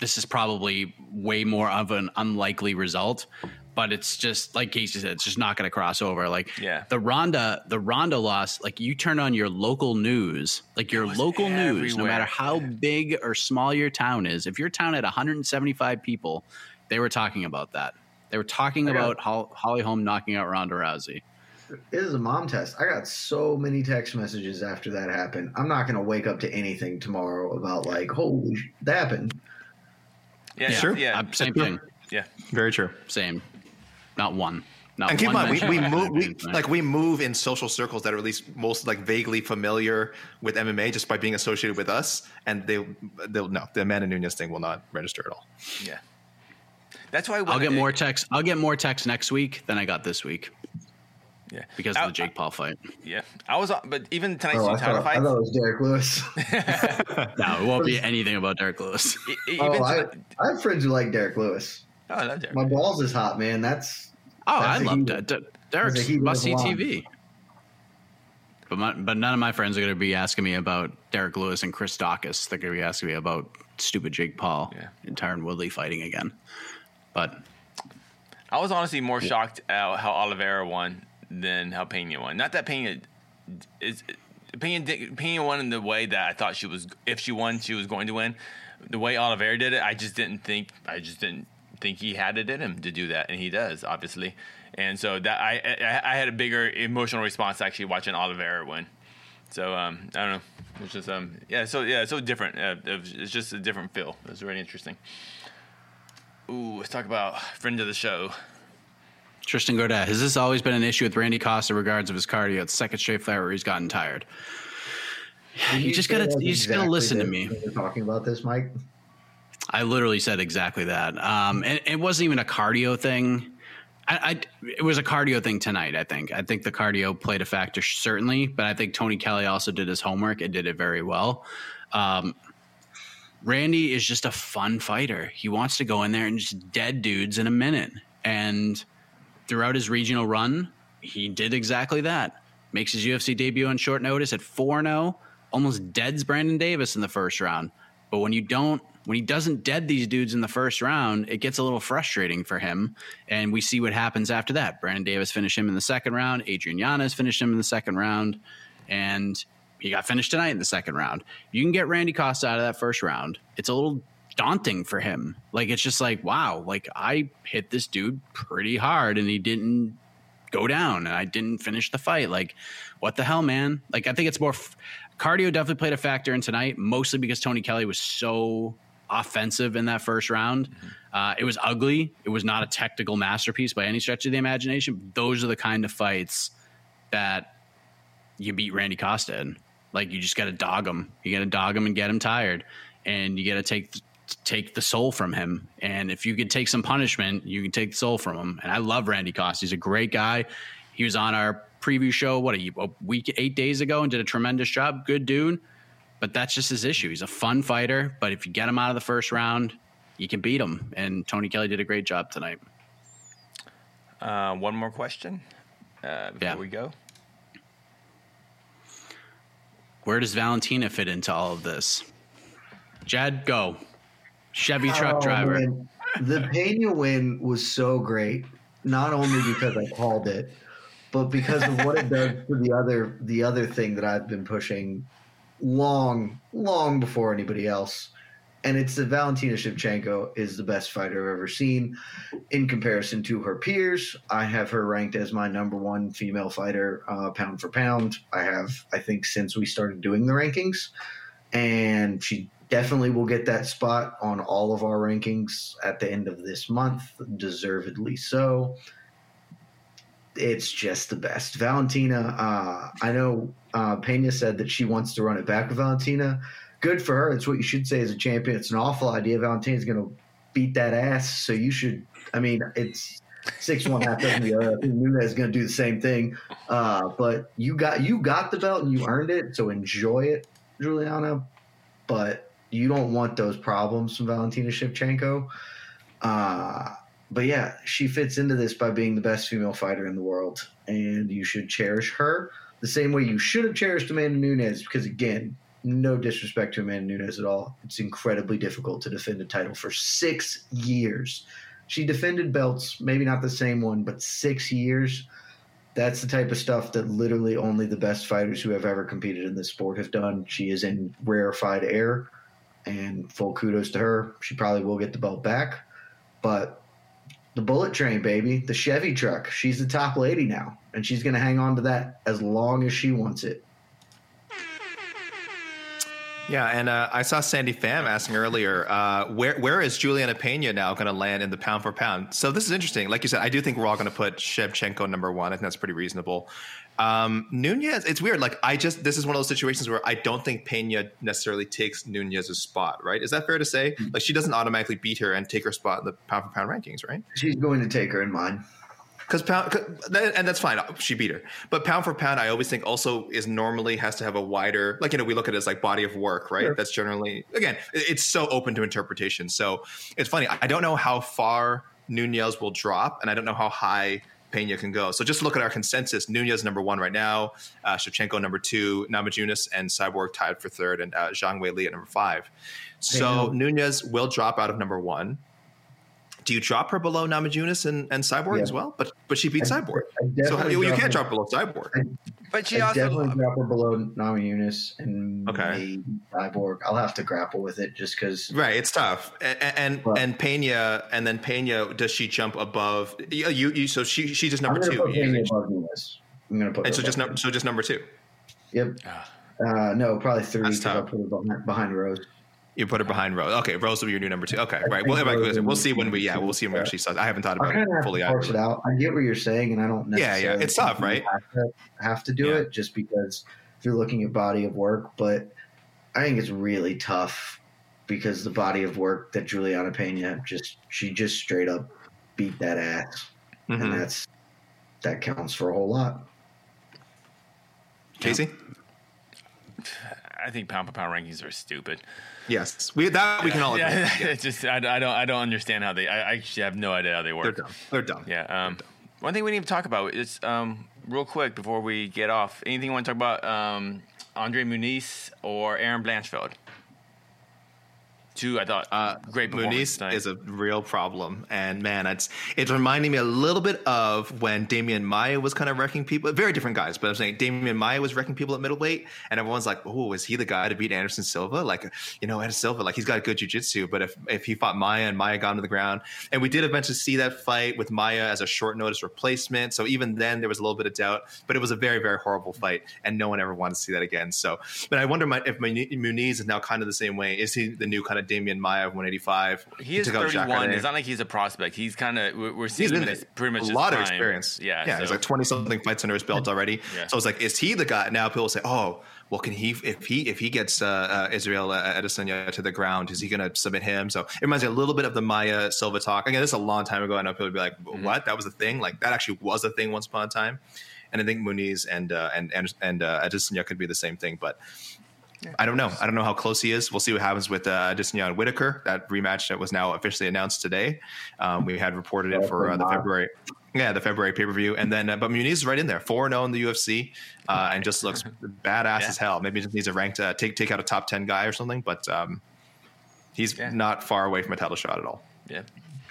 This is probably way more of an unlikely result, but it's just like Casey said, it's just not going to cross over. Like Yeah. the Ronda, the Ronda loss. Like you turn on your local news, like your was local news, no matter how big or small your town is. If your town had 175 people, they were talking about that. They were talking I got- about Hol- Holly Holm knocking out Ronda Rousey. It is a mom test. I got so many text messages after that happened. I'm not going to wake up to anything tomorrow about like, holy, that happened. yeah, Sure. Yeah. Uh, same thing. Yeah. Very true. Same. Not one. Not and keep in mind, we, we move we, like we move in social circles that are at least most like vaguely familiar with MMA just by being associated with us, and they they'll no the Amanda Nunes thing will not register at all. Yeah. That's why when I'll get it- more text. I'll get more text next week than I got this week Yeah. because I- of the Jake Paul fight. Yeah. I was, on, but even tonight's Oh, two I, title thought, I fights. thought it was Derrick Lewis. No, it won't be anything about Derrick Lewis. oh, even I, tonight- I have friends who like Derrick Lewis. Oh, I love Derrick. My balls is hot, man. That's Oh, That's I a love heat- that. D- Derrick's a must see. TV. But my, but none of my friends are going to be asking me about Derrick Lewis and Chris Daukaus. They're going to be asking me about stupid Jake Paul Yeah. and Tyron Woodley fighting again. But I was honestly more shocked at how Oliveira won than how Pena won. Not that Pena is Pena, Pena won in the way that I thought she was. If she won, she was going to win. The way Oliveira did it, I just didn't think. I just didn't think he had it in him to do that, and he does obviously. And so that I I, I had a bigger emotional response actually watching Oliveira win. So um, I don't know. It's just um yeah. So yeah, so different. Uh, it's just a different feel. It was really interesting. Ooh, let's talk about friend of the show. Tristan Godet, has this always been an issue with Randy Costa regards of his cardio? It's second straight fight where he's gotten tired. You just gotta, you just gotta listen to me. We're talking about this, Mike. I literally said exactly that. Um, and it wasn't even a cardio thing. I, I, it was a cardio thing tonight. I think. I think the cardio played a factor certainly, but I think Tony Kelley also did his homework and did it very well. Um, Randy is just a fun fighter. He wants to go in there and just dead dudes in a minute. And throughout his regional run, he did exactly that. Makes his UFC debut on short notice at 4 0, almost deads Brandon Davis in the first round. But when you don't, when he doesn't dead these dudes in the first round, it gets a little frustrating for him. And we see what happens after that. Brandon Davis finished him in the second round. Adrian Yanez finished him in the second round. And he got finished tonight in the second round. You can get Randy Costa out of that first round. It's a little daunting for him. Like it's just like, wow, like I hit this dude pretty hard and he didn't go down and I didn't finish the fight. Like, what the hell, man? Like, I think it's more f- cardio definitely played a factor in tonight, mostly because Tony Kelley was so offensive in that first round. Uh, it was ugly. It was not a technical masterpiece by any stretch of the imagination. Those are the kind of fights that you beat Randy Costa in. Like, you just got to dog him. You got to dog him and get him tired, and you got to take take the soul from him. And if you could take some punishment, you can take the soul from him. And I love Randy Costa. He's a great guy. He was on our preview show, what, a, a week, eight days ago and did a tremendous job. Good dude. But that's just his issue. He's a fun fighter. But if you get him out of the first round, you can beat him. And Tony Kelley did a great job tonight. Uh, one more question uh, before Yeah. we go. Where does Valentina fit into all of this? Jed, go. Chevy truck Oh, driver. man. The Pena win was so great, not only because I called it, but because of what it does for the other the other thing that I've been pushing long, long before anybody else. And it's that Valentina Shevchenko is the best fighter I've ever seen in comparison to her peers. I have her ranked as my number one female fighter, uh, pound for pound. I have, I think, since we started doing the rankings. and she definitely will get that spot on all of our rankings at the end of this month, deservedly so. It's just the best. Valentina, uh, I know uh, Pena said that she wants to run it back with Valentina. Good for her. It's what you should say as a champion. It's an awful idea. Valentina's going to beat that ass. So you should, I mean, it's six one half dozen the other. I think Nunes is going to do the same thing. Uh, but you got you got the belt and you earned it, so enjoy it, Julianna. But you don't want those problems from Valentina Shevchenko. Uh, but yeah, she fits into this by being the best female fighter in the world, and you should cherish her the same way you should have cherished Amanda Nunes. Because again, no disrespect to Amanda Nunes at all, it's incredibly difficult to defend a title for six years. She defended belts, maybe not the same one, but six years. That's the type of stuff that literally only the best fighters who have ever competed in this sport have done. She is in rarefied air, and full kudos to her. She probably will get the belt back, but the bullet train, baby, the Chevy truck. She's the top lady now, and she's going to hang on to that as long as she wants it. Yeah, and uh, I saw Sandy Pham asking earlier, uh, where where is Julianna Pena now going to land in the pound for pound? So this is interesting. Like you said, I do think we're all going to put Shevchenko number one. I think that's pretty reasonable. Um, Nunes, it's weird. Like I just, this is one of those situations where I don't think Pena necessarily takes Nunes's spot. Right? Is that fair to say? Like she doesn't automatically beat her and take her spot in the pound for pound rankings, right? She's going to take her in mine because pound and that's fine she beat her but pound for pound i always think also is normally has to have a wider like you know we look at it as like body of work right sure. that's generally again it's so open to interpretation so it's funny i don't know how far Nunes will drop and i don't know how high Pena can go. So just look at our consensus. Nunes number one right now, uh, Shevchenko number two, Namajunas and Cyborg tied for third, and uh, Zhang Weili at number five. So Nunes will drop out of number one do you drop her below Namajunas and, and Cyborg yeah. as well? But but she beat I, Cyborg, I so you, you can't drop below Cyborg. I, but she also definitely drop her below Namajunas and okay. Cyborg. I'll have to grapple with it just because. Right, it's tough. And and, and Pena and then Pena does she jump above you? You, so she she's just number two. Put Pena above Nunes. I'm gonna put. And so just no, so just number two. Yep. Ah. Uh, no, probably three because I'll put her behind, behind Rose. You put her behind Rose. Okay, Rose will be your new number two. Okay, I right. We'll, we'll see when we yeah we'll see when we actually start. I haven't thought about it fully. Parse it out. I get what you're saying, and I don't. Yeah, yeah, it's tough, right? Have to, have to do yeah. it just because if you're looking at body of work, but I think it's really tough because the body of work that Julianna Pena just she just straight up beat that ass, mm-hmm. and that's that counts for a whole lot. Casey. I think pound for pound rankings are stupid. Yes, we that we can all. Yeah, it's just I, I, don't I don't understand how they. I, I actually have no idea how they work. They're dumb. They're dumb. Yeah. Um, dumb. One thing we need to talk about is um, real quick before we get off. Anything you want to talk about? Um, Andre Muniz or Erin Blanchfield? Two, I thought uh, great. Muniz tonight. is a real problem, and man, it's it's reminding me a little bit of when Demian Maya was kind of wrecking people. Very different guys, but I'm saying Demian Maya was wrecking people at middleweight, and everyone's like, "Oh, is he the guy to beat Anderson Silva?" Like, you know, Anderson Silva, like he's got a good jujitsu, but if if he fought Maya and Maya got him to the ground, and we did eventually see that fight with Maya as a short notice replacement, so even then there was a little bit of doubt, but it was a very very horrible fight, and no one ever wanted to see that again. So, but I wonder if Muniz is now kind of the same way. Is he the new kind of Demian Maya of 185. He is 31. It's not like he's a prospect. He's kind of we're seeing him as pretty much a lot prime. of experience. Yeah, yeah. So. He's like 20 something fights under his belt already. yeah. So it's like, is he the guy? Now people say, oh, well, can he if he if he gets uh, uh, Israel uh, Adesanya to the ground, is he going to submit him? So it reminds me a little bit of the Maya Silva talk. Again, this is a long time ago. I know people would be like, mm-hmm. "What? That was a thing? Like that actually was a thing once upon a time." And I think Muniz and uh, and and and uh, Adesanya could be the same thing, but I don't know. I don't know how close he is. We'll see what happens with uh, Adesanya and Whittaker. That rematch that was now officially announced today. Um, we had reported it for uh, the February, yeah, the February pay per view, and then uh, but Muniz is right in there, four zero oh in the UFC, uh, and just looks badass yeah. as hell. Maybe he just needs a ranked uh, take take out a top ten guy or something, but um, he's yeah. not far away from a title shot at all. Yeah,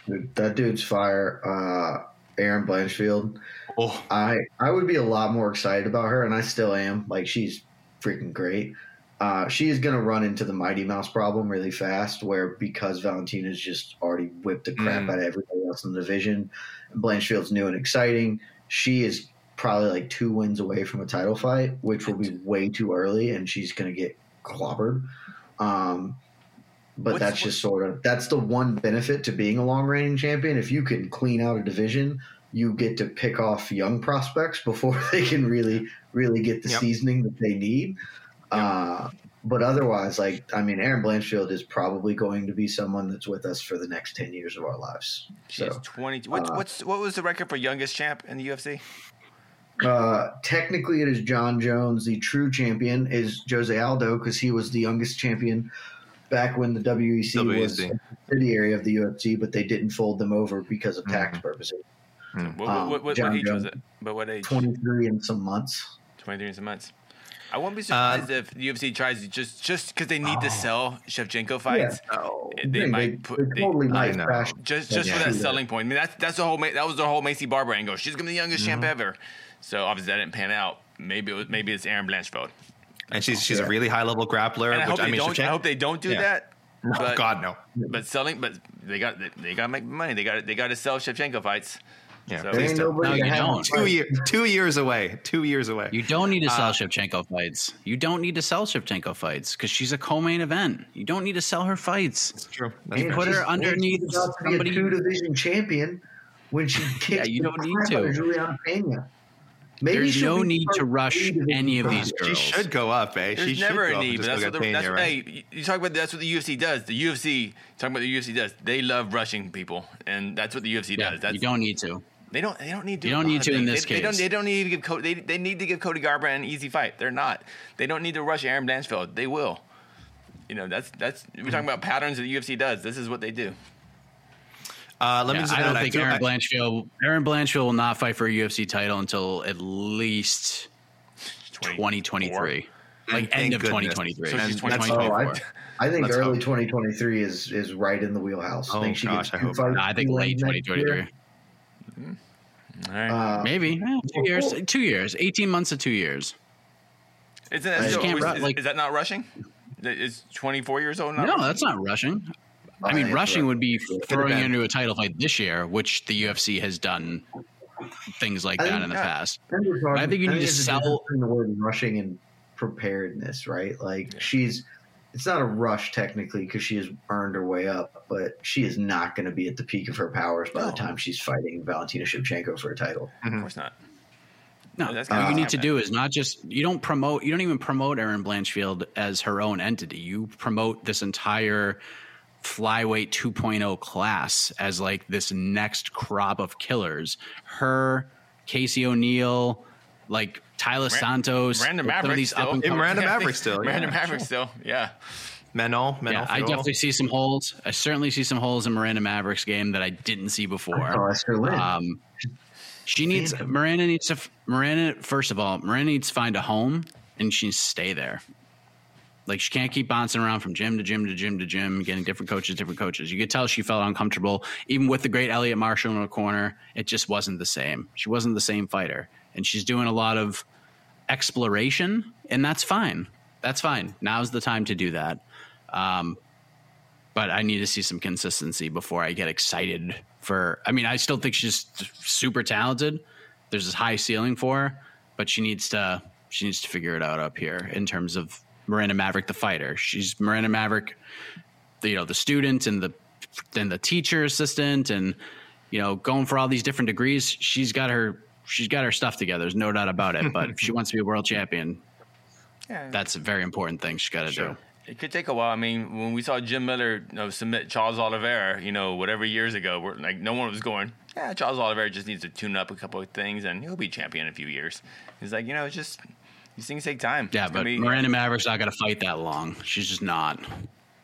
dude, that dude's fire. Uh, Erin Blanchfield. Oh, I I would be a lot more excited about her, and I still am. Like she's freaking great. Uh, she is going to run into the Mighty Mouse problem really fast, where because Valentina's just already whipped the crap mm. out of everybody else in the division, Blanchfield's new and exciting. She is probably like two wins away from a title fight, which will be way too early, and she's going to get clobbered. Um, but What's- that's just sort of that's the one benefit to being a long reigning champion. If you can clean out a division, you get to pick off young prospects before they can really really get the Yep. seasoning that they need. Uh, but otherwise, like I mean, Erin Blanchfield is probably going to be someone that's with us for the next ten years of our lives. She's So 20. What, uh, what's what was the record for youngest champ in the UFC? Uh, technically, it is Jon Jones. The true champion is Jose Aldo because he was the youngest champion back when the WEC, was WEC. a subsidiary of the UFC, but they didn't fold them over because of tax purposes. What, what, Um, what, what, Jon age was it? But what age? 23 and some months. 23 and some months. I won't be surprised Uh, if UFC tries to just just because they need to sell Shevchenko fights. Oh, They, they- might put they totally might know. crash just that just for that selling point. I mean, that's that's the whole that was the whole Maycee Barber angle. She's gonna be the youngest champ Mm-hmm. ever. So obviously that didn't pan out. Maybe it was maybe it's Erin Blanchfield. And she's she's a really high level grappler. And I which hope I they mean, don't. I hope they don't do Yeah. that. No, But- God no. But selling, but they got they, they got to make money. They got they got to sell Shevchenko fights. Yeah, So- please ain't nobody No, you don't. Two year, two years away. Two years away. You don't need to sell Uh, Shevchenko fights. You don't need to sell Shevchenko fights because she's a co-main event. You don't need to sell her fights. It's true. That's And Put her underneath she's about to be somebody- a two division champion when she kicks you don't need to. Julianna Pena. Maybe There's no need to rush any of these prospect. She should go up, eh? There's she should never go a need, and but that's what, the, Pena, that's, right? hey, you talk about that's what the UFC does. The UFC talking about the UFC does. They love rushing people, and that's what the UFC Yeah, does. That's, you don't need to. They don't. They don't need to. You don't need to of in this they, They don't. case. They don't need to give. Cody, they, they need to give Cody Garbrandt an easy fight. They're not. They don't need to rush Erin Blanchfield. They will. You know, that's that's. We're talking about patterns that the UFC does. This is what they do. Uh, let me Yeah, just I don't think do- Erin I- Blanchfield. Erin Blanchfield will not fight for a UFC title until at least 2023, like Thank end of 2023. So she's End of 2024. Oh, I, think Let's early 2023 is is right in the wheelhouse. I Oh, think she gosh, gets I two hope fights. No, I think late 2023. year. All right. Uh, Maybe two years. Two years. 18 months to two years. Isn't that I still, can't is, ru- is- like- is that not rushing? Is 24 years old not No, rushing? that's not rushing. I mean, yeah, rushing would be throwing into a title fight this year, which the UFC has done things like I that think- in the yeah. past. I think, talking- I think you need to there's a sell- the word rushing and preparedness, right? Like she's, it's not a rush technically because she has earned her way up, but she is not going to be at the peak of her powers by the time she's fighting Valentina Shevchenko for a title. Mm-hmm. Of course not. No, That's what gotta you need to do is not just you don't promote you don't even promote Erin Blanchfield as her own entity. You promote this entire flyweight 2.0 class as like this next crop of killers. Her, Casey O'Neill, like Taila Santos, Miranda some Maverick of these still. up and Yeah, coming. Miranda Maverick still, Miranda yeah, Maverick still. Yeah. Menol, Menol. Yeah, I definitely see some holes. I certainly see some holes in Miranda Maverick's game that I didn't see before. Oh, Esther Lynn. Um, she needs Phantom. Miranda needs to Miranda. First of all, Miranda needs to find a home and she needs to stay there. Like she can't keep bouncing around from gym to gym to gym to gym, getting different coaches, different coaches. You could tell she felt uncomfortable, even with the great Eliot Marshall in the corner. It just wasn't the same. She wasn't the same fighter, and she's doing a lot of exploration, and that's fine. That's fine. Now's the time to do that. Um, but I need to see some consistency before I get excited for. I mean, I still think she's super talented. There's this high ceiling for her, but she needs to she needs to figure it out up here in terms of Miranda Maverick, the fighter. She's Miranda Maverick, the, you know, the student and the and the teacher assistant, and you know, going for all these different degrees. She's got her she's got her stuff together. There's no doubt about it. But if she wants to be a world champion, Yeah. that's a very important thing she's got to do. It could take a while. I mean, when we saw Jim Miller you know, submit Charles Oliveira, you know, whatever years ago, we're, like no one was going, yeah, Charles Oliveira just needs to tune up a couple of things and he'll be champion in a few years. He's like, you know, it's just these things take time. Yeah, It's but be- Miranda Maverick's not going to fight that long. She's just not.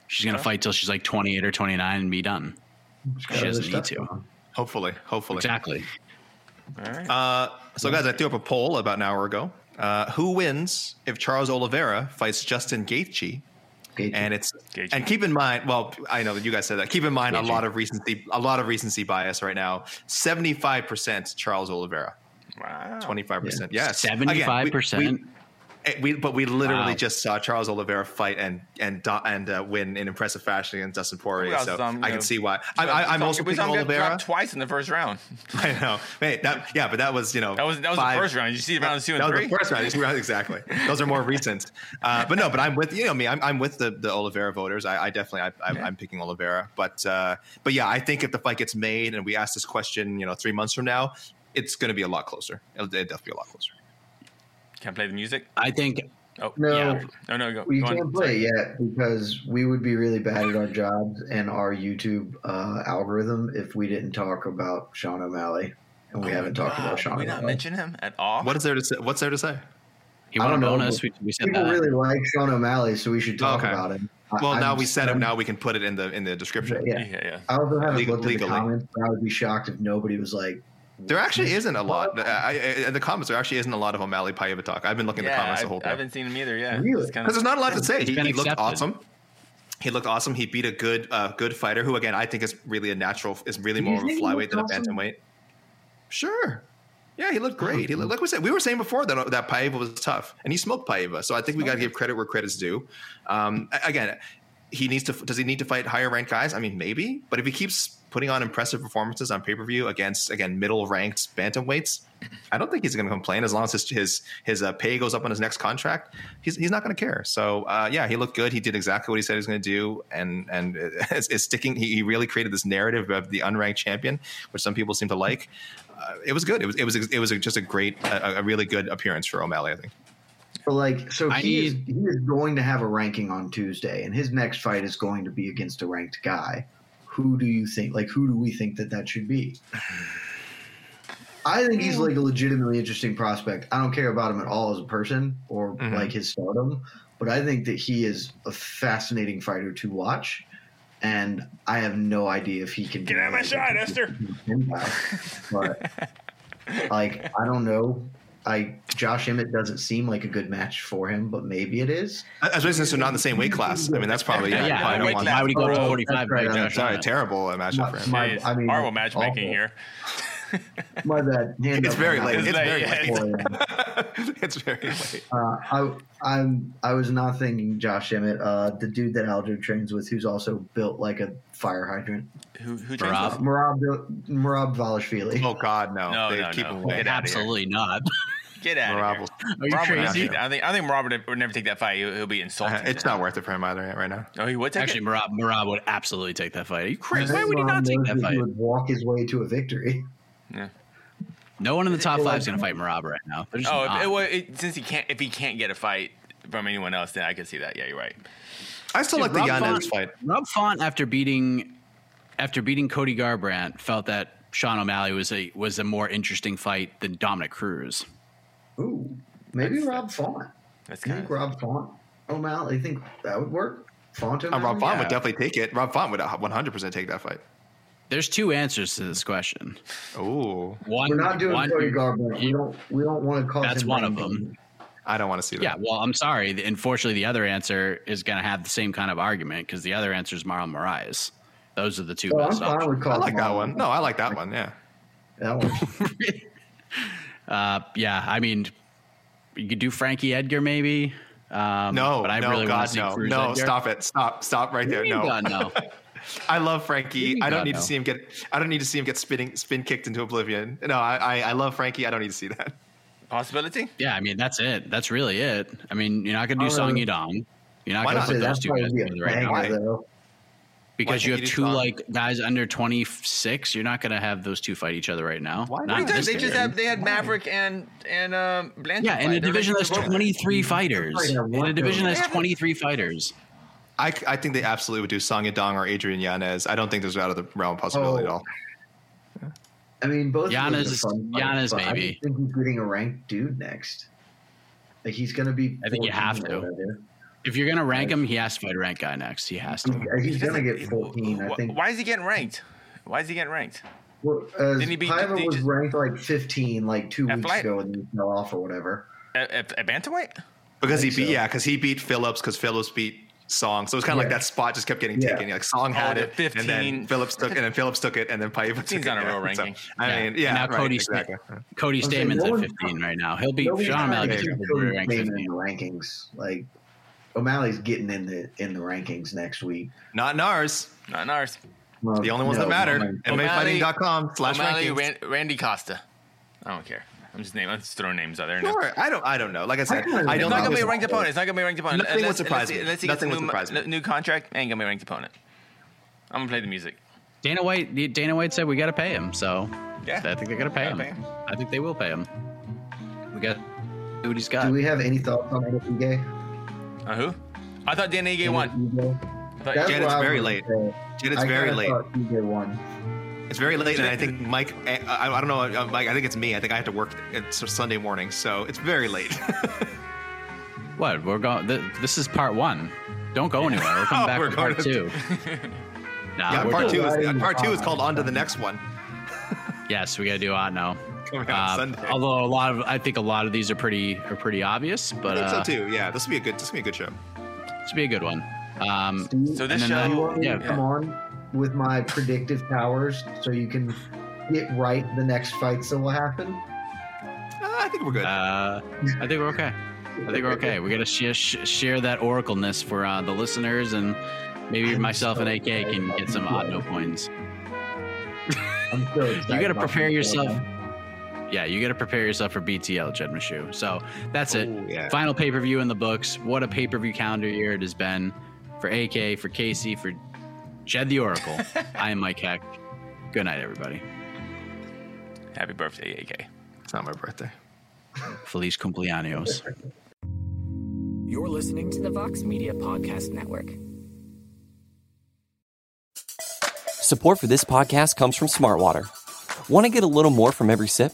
She's going to fight till she's like 28 or 29 and be done. She doesn't need to. Hopefully, hopefully. Exactly. All right. Uh, so, guys, I threw up a poll about an hour ago. Uh, who wins if Charles Oliveira fights Justin Gaethje? Gaethje. And it's Gaethje. and keep in mind. Well, I know that you guys said that. Keep in mind a lot of recency, a lot of recency bias right now. Seventy five percent Charles Oliveira, wow. twenty five percent. Yes, 75%. Again, we- we- eh, but we literally Wow. just saw Charles Oliveira fight and and and uh, win in impressive fashion against Dustin Poirier. So some, I can know, see why. I, I, I'm we also picking Oliveira. twice in the first round. I know, Wait, that, yeah, but that was you know That was that was five- the first round. Did you see rounds two and that three? was the first round. Exactly. Those are more recent. Uh, but no, but I'm with you know me. I'm, I'm with the, the Oliveira voters. I, I definitely I, I'm, I'm picking Oliveira. But uh, but yeah, I think if the fight gets made and we ask this question, you know, three months from now, it's going to be a lot closer. It'll, it'll definitely be a lot closer. Can I play the music? I think. Oh No. yeah. No, no, go. We go can't play it yet because we would be really bad at our jobs and our YouTube uh, algorithm if we didn't talk about Sean O'Malley. And we haven't talked about Sean Did we not mention him at all? What is there to say? What's there to say? He I won a don't know, bonus. but We, we said People that. really like Sean O'Malley, so we should talk Okay. about him. I- Well, now I'm- we said it. Now we can put it in the in the description. Yeah. Yeah, yeah. I also haven't Legal- looked at the comments. but I would be shocked if nobody was like, There actually isn't a lot. I, I, in the comments, there actually isn't a lot of O'Malley Paiva talk. I've been looking at the comments the I've- whole time. I haven't seen him either. Yeah, Really? It's kinda- Because there's not a lot to say. He, he looked awesome. He looked awesome. He beat a good, uh, good fighter who, again, I think is really a natural. Is really more of a flyweight looked than a bantamweight. Sure. Yeah, he looked great. He looked, like we said, we were saying before that that Paiva was tough, and he smoked Paiva. So I think we got to give credit where credit's due. Um, again, he needs to. Does he need to fight higher ranked guys? I mean, maybe. But if he keeps putting on impressive performances on pay per view against again middle ranked bantamweights, I don't think he's going to complain as long as his his his uh, pay goes up on his next contract. He's he's not going to care. So uh, yeah, he looked good. He did exactly what he said he was going to do, and and is, is sticking. He, he really created this narrative of the unranked champion, which some people seem to like. Uh, it was good. It was it was it was just a great, a, a really good appearance for O'Malley. I think. but like, so I he, is, he is going to have a ranking on Tuesday, and his next fight is going to be against a ranked guy. Who do you think? Like, who do we think that that should be? I think he's like a legitimately interesting prospect. I don't care about him at all as a person or Mhm. like his stardom, but I think that he is a fascinating fighter to watch. And I have no idea if he can Get out of my shot, Esther. But like, I don't know. I Josh Emmett doesn't seem like a good match for him, but maybe it is. Especially since they're not in the same weight class. I mean, that's probably Yeah, yeah. yeah. probably why, don't why would he go to Oh, 45 right, right, I'm Sorry, terrible matchup for him. My- I mean, horrible matchmaking here. My bad. Hand It's very late. that. It's very Yeah, late. it's very late. Uh, I, I'm. I was not thinking Josh Emmett, uh, the dude that Aljo trains with, who's also built like a fire hydrant. Who who Merab. trains Merab, Merab Dvalishvili. Oh God, no! No, they no, keep no. him away. Get. Absolutely not. Get out Merab of will- here. Are you Rob would crazy? take. I think I think Robert would never take that fight. He'll, he'll be insulted. Uh, it's not worth it for him either right now. Oh, he would take Actually, it. Merab, Merab would absolutely take that fight. Are you crazy? Why would he not take knows that He would walk his way to a victory. Yeah. No one in the top five is going to fight Merab right now. Oh, not. if, it, well, it, since he can't, if he can't get a fight from anyone else, then I can see that. Yeah, you're right. I still Dude, like the Rob Yanez Font- fight. Rob Font, after beating after beating Cody Garbrandt, felt that Sean O'Malley was a was a more interesting fight than Dominick Cruz. Ooh, maybe That's- Rob Font. That's I kind think of. Rob Font. O'Malley. I think that would work. Font Uh, O'Malley. Rob Font Yeah. would definitely take it. Rob Font would 100 percent take that fight. There's two answers to this question. Ooh, One, We're not doing one- Cody Garbrandt. We don't. We don't want to call. That's him one of ranking. them. I don't want to see that. Yeah, well, I'm sorry. Unfortunately, the other answer is going to have the same kind of argument because the other answer is Marlon Moraes. Those are the two Oh, I'm best fine options. with I calling like that one. No, I like that one. Yeah. That one. Uh, yeah, I mean, you could do Frankie Edgar maybe. Um, No, but I no, really want God, to see no, Cruz no, Edgar. stop it, stop, stop right there. What do you No, God, no. I love Frankie. I don't God, need no? to see him get. I don't need to see him get spinning, spin kicked into oblivion. No, I, I, I love Frankie. I don't need to see that. Possibility? Yeah, I mean that's it. That's really it. I mean, you're not going to do Uh, Song Yadong. You're not going to put That those two guys together right now though. Because you have two Song? like guys under 26. You're not going to have those two fight each other right now. Why Not not? They just have they had Maverick and and um, Blanchard. yeah, in a division like- that's 23 fighters. Right, In a division the- that's 23 fighters. I, I think they absolutely would do Song Yadong or Adrian Yanez. I don't think there's out of the realm of possibility Oh. at all. I mean, both Giannis- of those are fun Giannis but I maybe. just think he's getting a ranked dude next. Like he's going to be. I think you have or to. Whatever. If you're going to rank him, he has to fight a ranked guy next. He has to. He's, he's going to get 14. I think. Why is he getting ranked? Why is he getting ranked? Well, uh, Didn't he beat- Paiva did he was just- ranked like 15 like two weeks flight? ago and he fell off or whatever. At, at, at bantamweight? Because he beat so. yeah, because he beat Phillips because Phillips beat Song. So it was kind of like that spot just kept getting Yeah. taken. Like Song Oh, had the it, 15. and then Phillips took it, and then Phillips took it, and then Pipe took 15's it. on a yeah. real So, ranking. I Yeah. mean, yeah, And now right, Cody's- exactly. Cody I'm saying no at 15 right now. He'll beat Nobody Sean talks O'Malley. about gets Cody ranked Stamann 15. in rankings. Like O'Malley's getting in the in the rankings next week. Not in ours. Not in ours. Well, The only ones no, that matter. mine- MMAfighting.com slash O'Malley, rankings. Ran- Randy Costa. I don't care. I'm just naming. I'm just throwing names out there. now. Sure. I don't. I don't know. Like I said, kinda I It's don't not know. gonna be a ranked opponent. It's not gonna be a ranked opponent. Nothing would surprise unless, me. Unless he gets a Nothing would new, surprise me. new contract, ain't gonna be a ranked opponent. I'm gonna play the music. Dana White. Dana White said we got to pay him. So Yeah. I think they're gonna pay him. pay him. I think they will pay him. We got see what he's got. Do we have any thoughts on Anthony Gay? Uh, who? I thought Danny Ige won. I thought- That's Janet's what very late. gonna say. Janet's very late. thought won. It's very late, and I think Mike. I, I I don't know, uh, Mike. I think it's me. I think I have to work. It's Sunday morning, so it's very late. What? We're going. Th- this is part one. Don't go anywhere. We're coming Oh, back we're for part going two. Nah, yeah, part good. two is part two is called on to the next one. Yes, we got to do Hot now. Coming out Uh, Sunday. although a lot of, I think a lot of these are pretty are pretty obvious, I but think uh, so too. Yeah, this will be a good. This will be a good show. this will be a good one. Um, So this And then do you show, want me yeah. to come on with my predictive powers so you can get right the next fights that will happen? Uh, I think we're good. uh, I think we're okay. I think we're okay. We got to share, sh- share that oracleness for uh, the listeners, and maybe I'm myself so and AK can get some about odd no this. points. I'm so. You got to prepare yourself. show. Yeah, you got to prepare yourself for BTL, Jed Meshew. So that's it. Ooh, yeah. Final pay per view in the books. What a pay per view calendar year it has been for AK, for Casey, for Jed the Oracle. I am Mike Heck. Good night, everybody. happy birthday, AK. It's not my birthday. Feliz cumpleaños. You're listening to To the Vox Media Podcast Network. Support for this podcast comes from Smartwater. Want to get a little more from every sip?